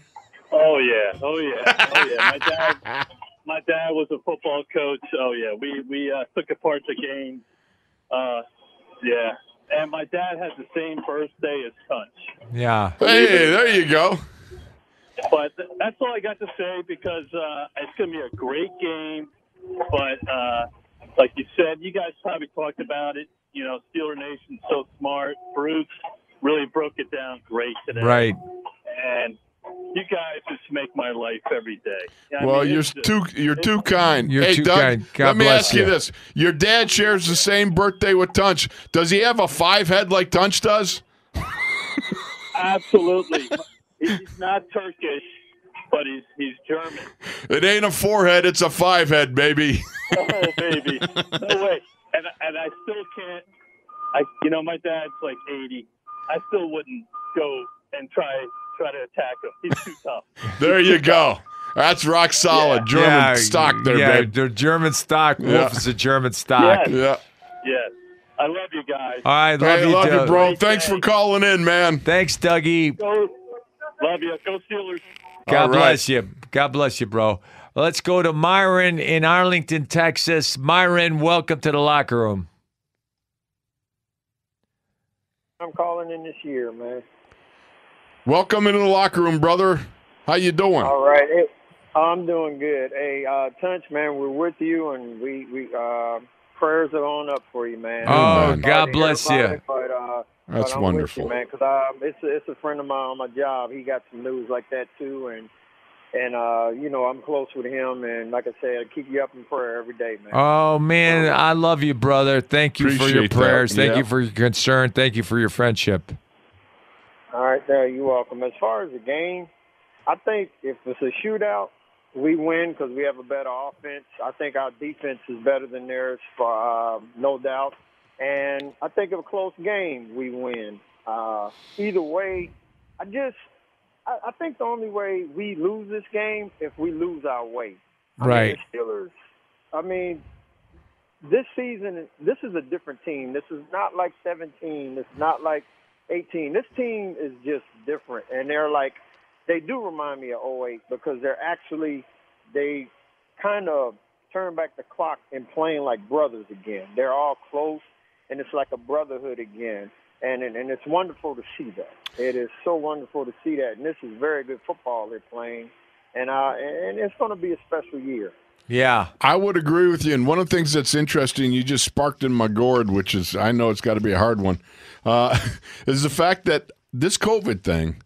Oh yeah, oh yeah, oh yeah. My dad, my dad was a football coach. Oh yeah, we we uh, took apart the game. Uh, yeah, and my dad has the same birthday as Tunch. Yeah. Hey, there you go. But th- that's all I got to say because uh, it's going to be a great game. But uh, like you said, you guys probably talked about it. You know, Steeler Nation's so smart. Bruce really broke it down great today. Right. And you guys just make my life every day. I Well, mean, you're it's just- too you're too kind. You're hey, too Doug, kind. God let me bless ask you you. this: Your dad shares the same birthday with Tunch. Does he have a five head like Tunch does? Absolutely. he's not Turkish, but he's he's German. It ain't a four head; it's a five head, baby. Oh baby, no way. And and I still can't. I you know my dad's like eighty. I still wouldn't go and try try to attack him. He's too tough. there you go. That's rock solid German yeah, stock there, yeah, babe. The German stock. Wolf Yeah. is a German stock. Yes. Yeah. Yes. I love you guys. All right, love Hey, you, love you, Doug. bro. Thanks for calling in, man. Thanks, Dougie. Go. Love you. Go Steelers. God All right. bless you. God bless you, bro. Let's go to Myron in Arlington, Texas. Myron, welcome to the locker room. I'm calling in this year, man. Welcome into the locker room, brother. How you doing? All right, it, I'm doing good. Hey, uh, Tunch, man, we're with you, and we we uh, prayers are on up for you, man. Oh, Sorry God bless you. But, uh, That's but wonderful. you, man. Because um, it's a, it's a friend of mine on my job. He got some news like that too, and and uh, you know I'm close with him, and like I said, I keep you up in prayer every day, man. Oh man, I love you, brother. Thank you for your Appreciate that. prayers. Thank Yeah. you for your concern. Thank you for your friendship. All right, there. You're welcome. As far as the game, I think if it's a shootout, we win because we have a better offense. I think our defense is better than theirs, for uh, no doubt. And I think if a close game, we win. Uh, either way, I just I, I think the only way we lose this game if we lose our way. I mean, Right. Steelers. I mean, this season, this is a different team. This is not like 17. This is not like 18. This team is just different, and they're like, they do remind me of 08 because they're actually, they kind of turn back the clock and playing like brothers again. They're all close, and it's like a brotherhood again. And, and and it's wonderful to see that. It is so wonderful to see that, and this is very good football they're playing, and uh and it's going to be a special year. Yeah. I would agree with you. And one of the things that's interesting, you just sparked in my gourd, which is, I know it's got to be a hard one, uh, is the fact that this COVID thing,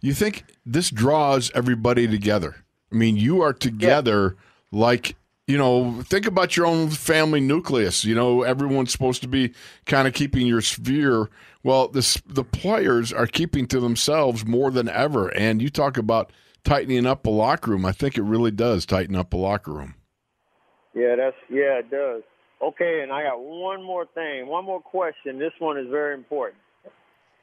you think this draws everybody together. I mean, you are together like, you know, think about your own family nucleus. You know, everyone's supposed to be kind of keeping your sphere. Well, this, the players are keeping to themselves more than ever. And you talk about tightening up a locker room. I think it really does tighten up a locker room. Yeah, that's yeah, it does. Okay, and I got one more thing, one more question. This one is very important.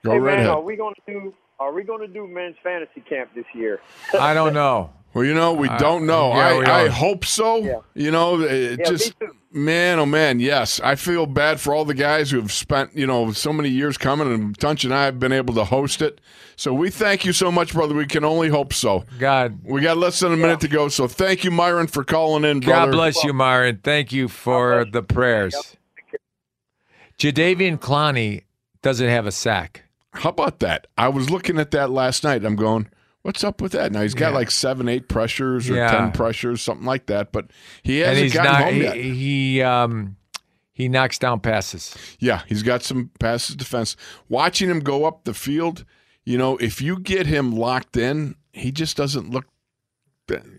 Go hey right man, ahead. are we going to do are we going to do men's fantasy camp this year? I don't know. Well, you know, we Uh, don't know. yeah, we I, I hope so. Yeah. You know, it Yeah, just man, oh man, yes. I feel bad for all the guys who have spent, you know, so many years coming, and Tunch and I have been able to host it. So we thank you so much, brother. We can only hope so. God, We got less than a minute to go, so thank you, Myron, for calling in, brother. God bless you, Myron. Thank you for the prayers. Jadeveon Clowney doesn't have a sack. How about that? I was looking at that last night. I'm going, What's up with that? Now he's got Yeah. like seven, eight pressures or Yeah. ten pressures, something like that. But he hasn't gotten not. home He, yet. he um he knocks down passes. Yeah, he's got some passes defense. Watching him go up the field, you know, if you get him locked in, he just doesn't look.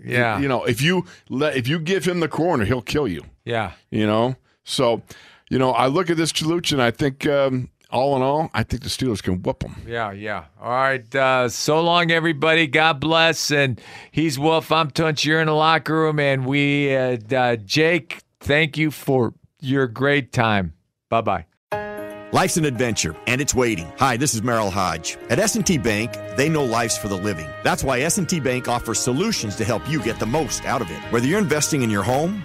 Yeah. you know, if you let if you give him the corner, he'll kill you. Yeah. You know, so you know, I look at this Chaluch and I think, um, all in all, I think the Steelers can whoop them. Yeah, yeah. All right. Uh, so long, everybody. God bless. And he's Wolf. I'm Tunch. You're in the locker room. And we, uh, uh, Jake, thank you for your great time. Bye bye. Life's an adventure, and it's waiting. Hi, this is Merril Hoge. At S&T Bank, they know life's for the living. That's why S&T Bank offers solutions to help you get the most out of it. Whether you're investing in your home,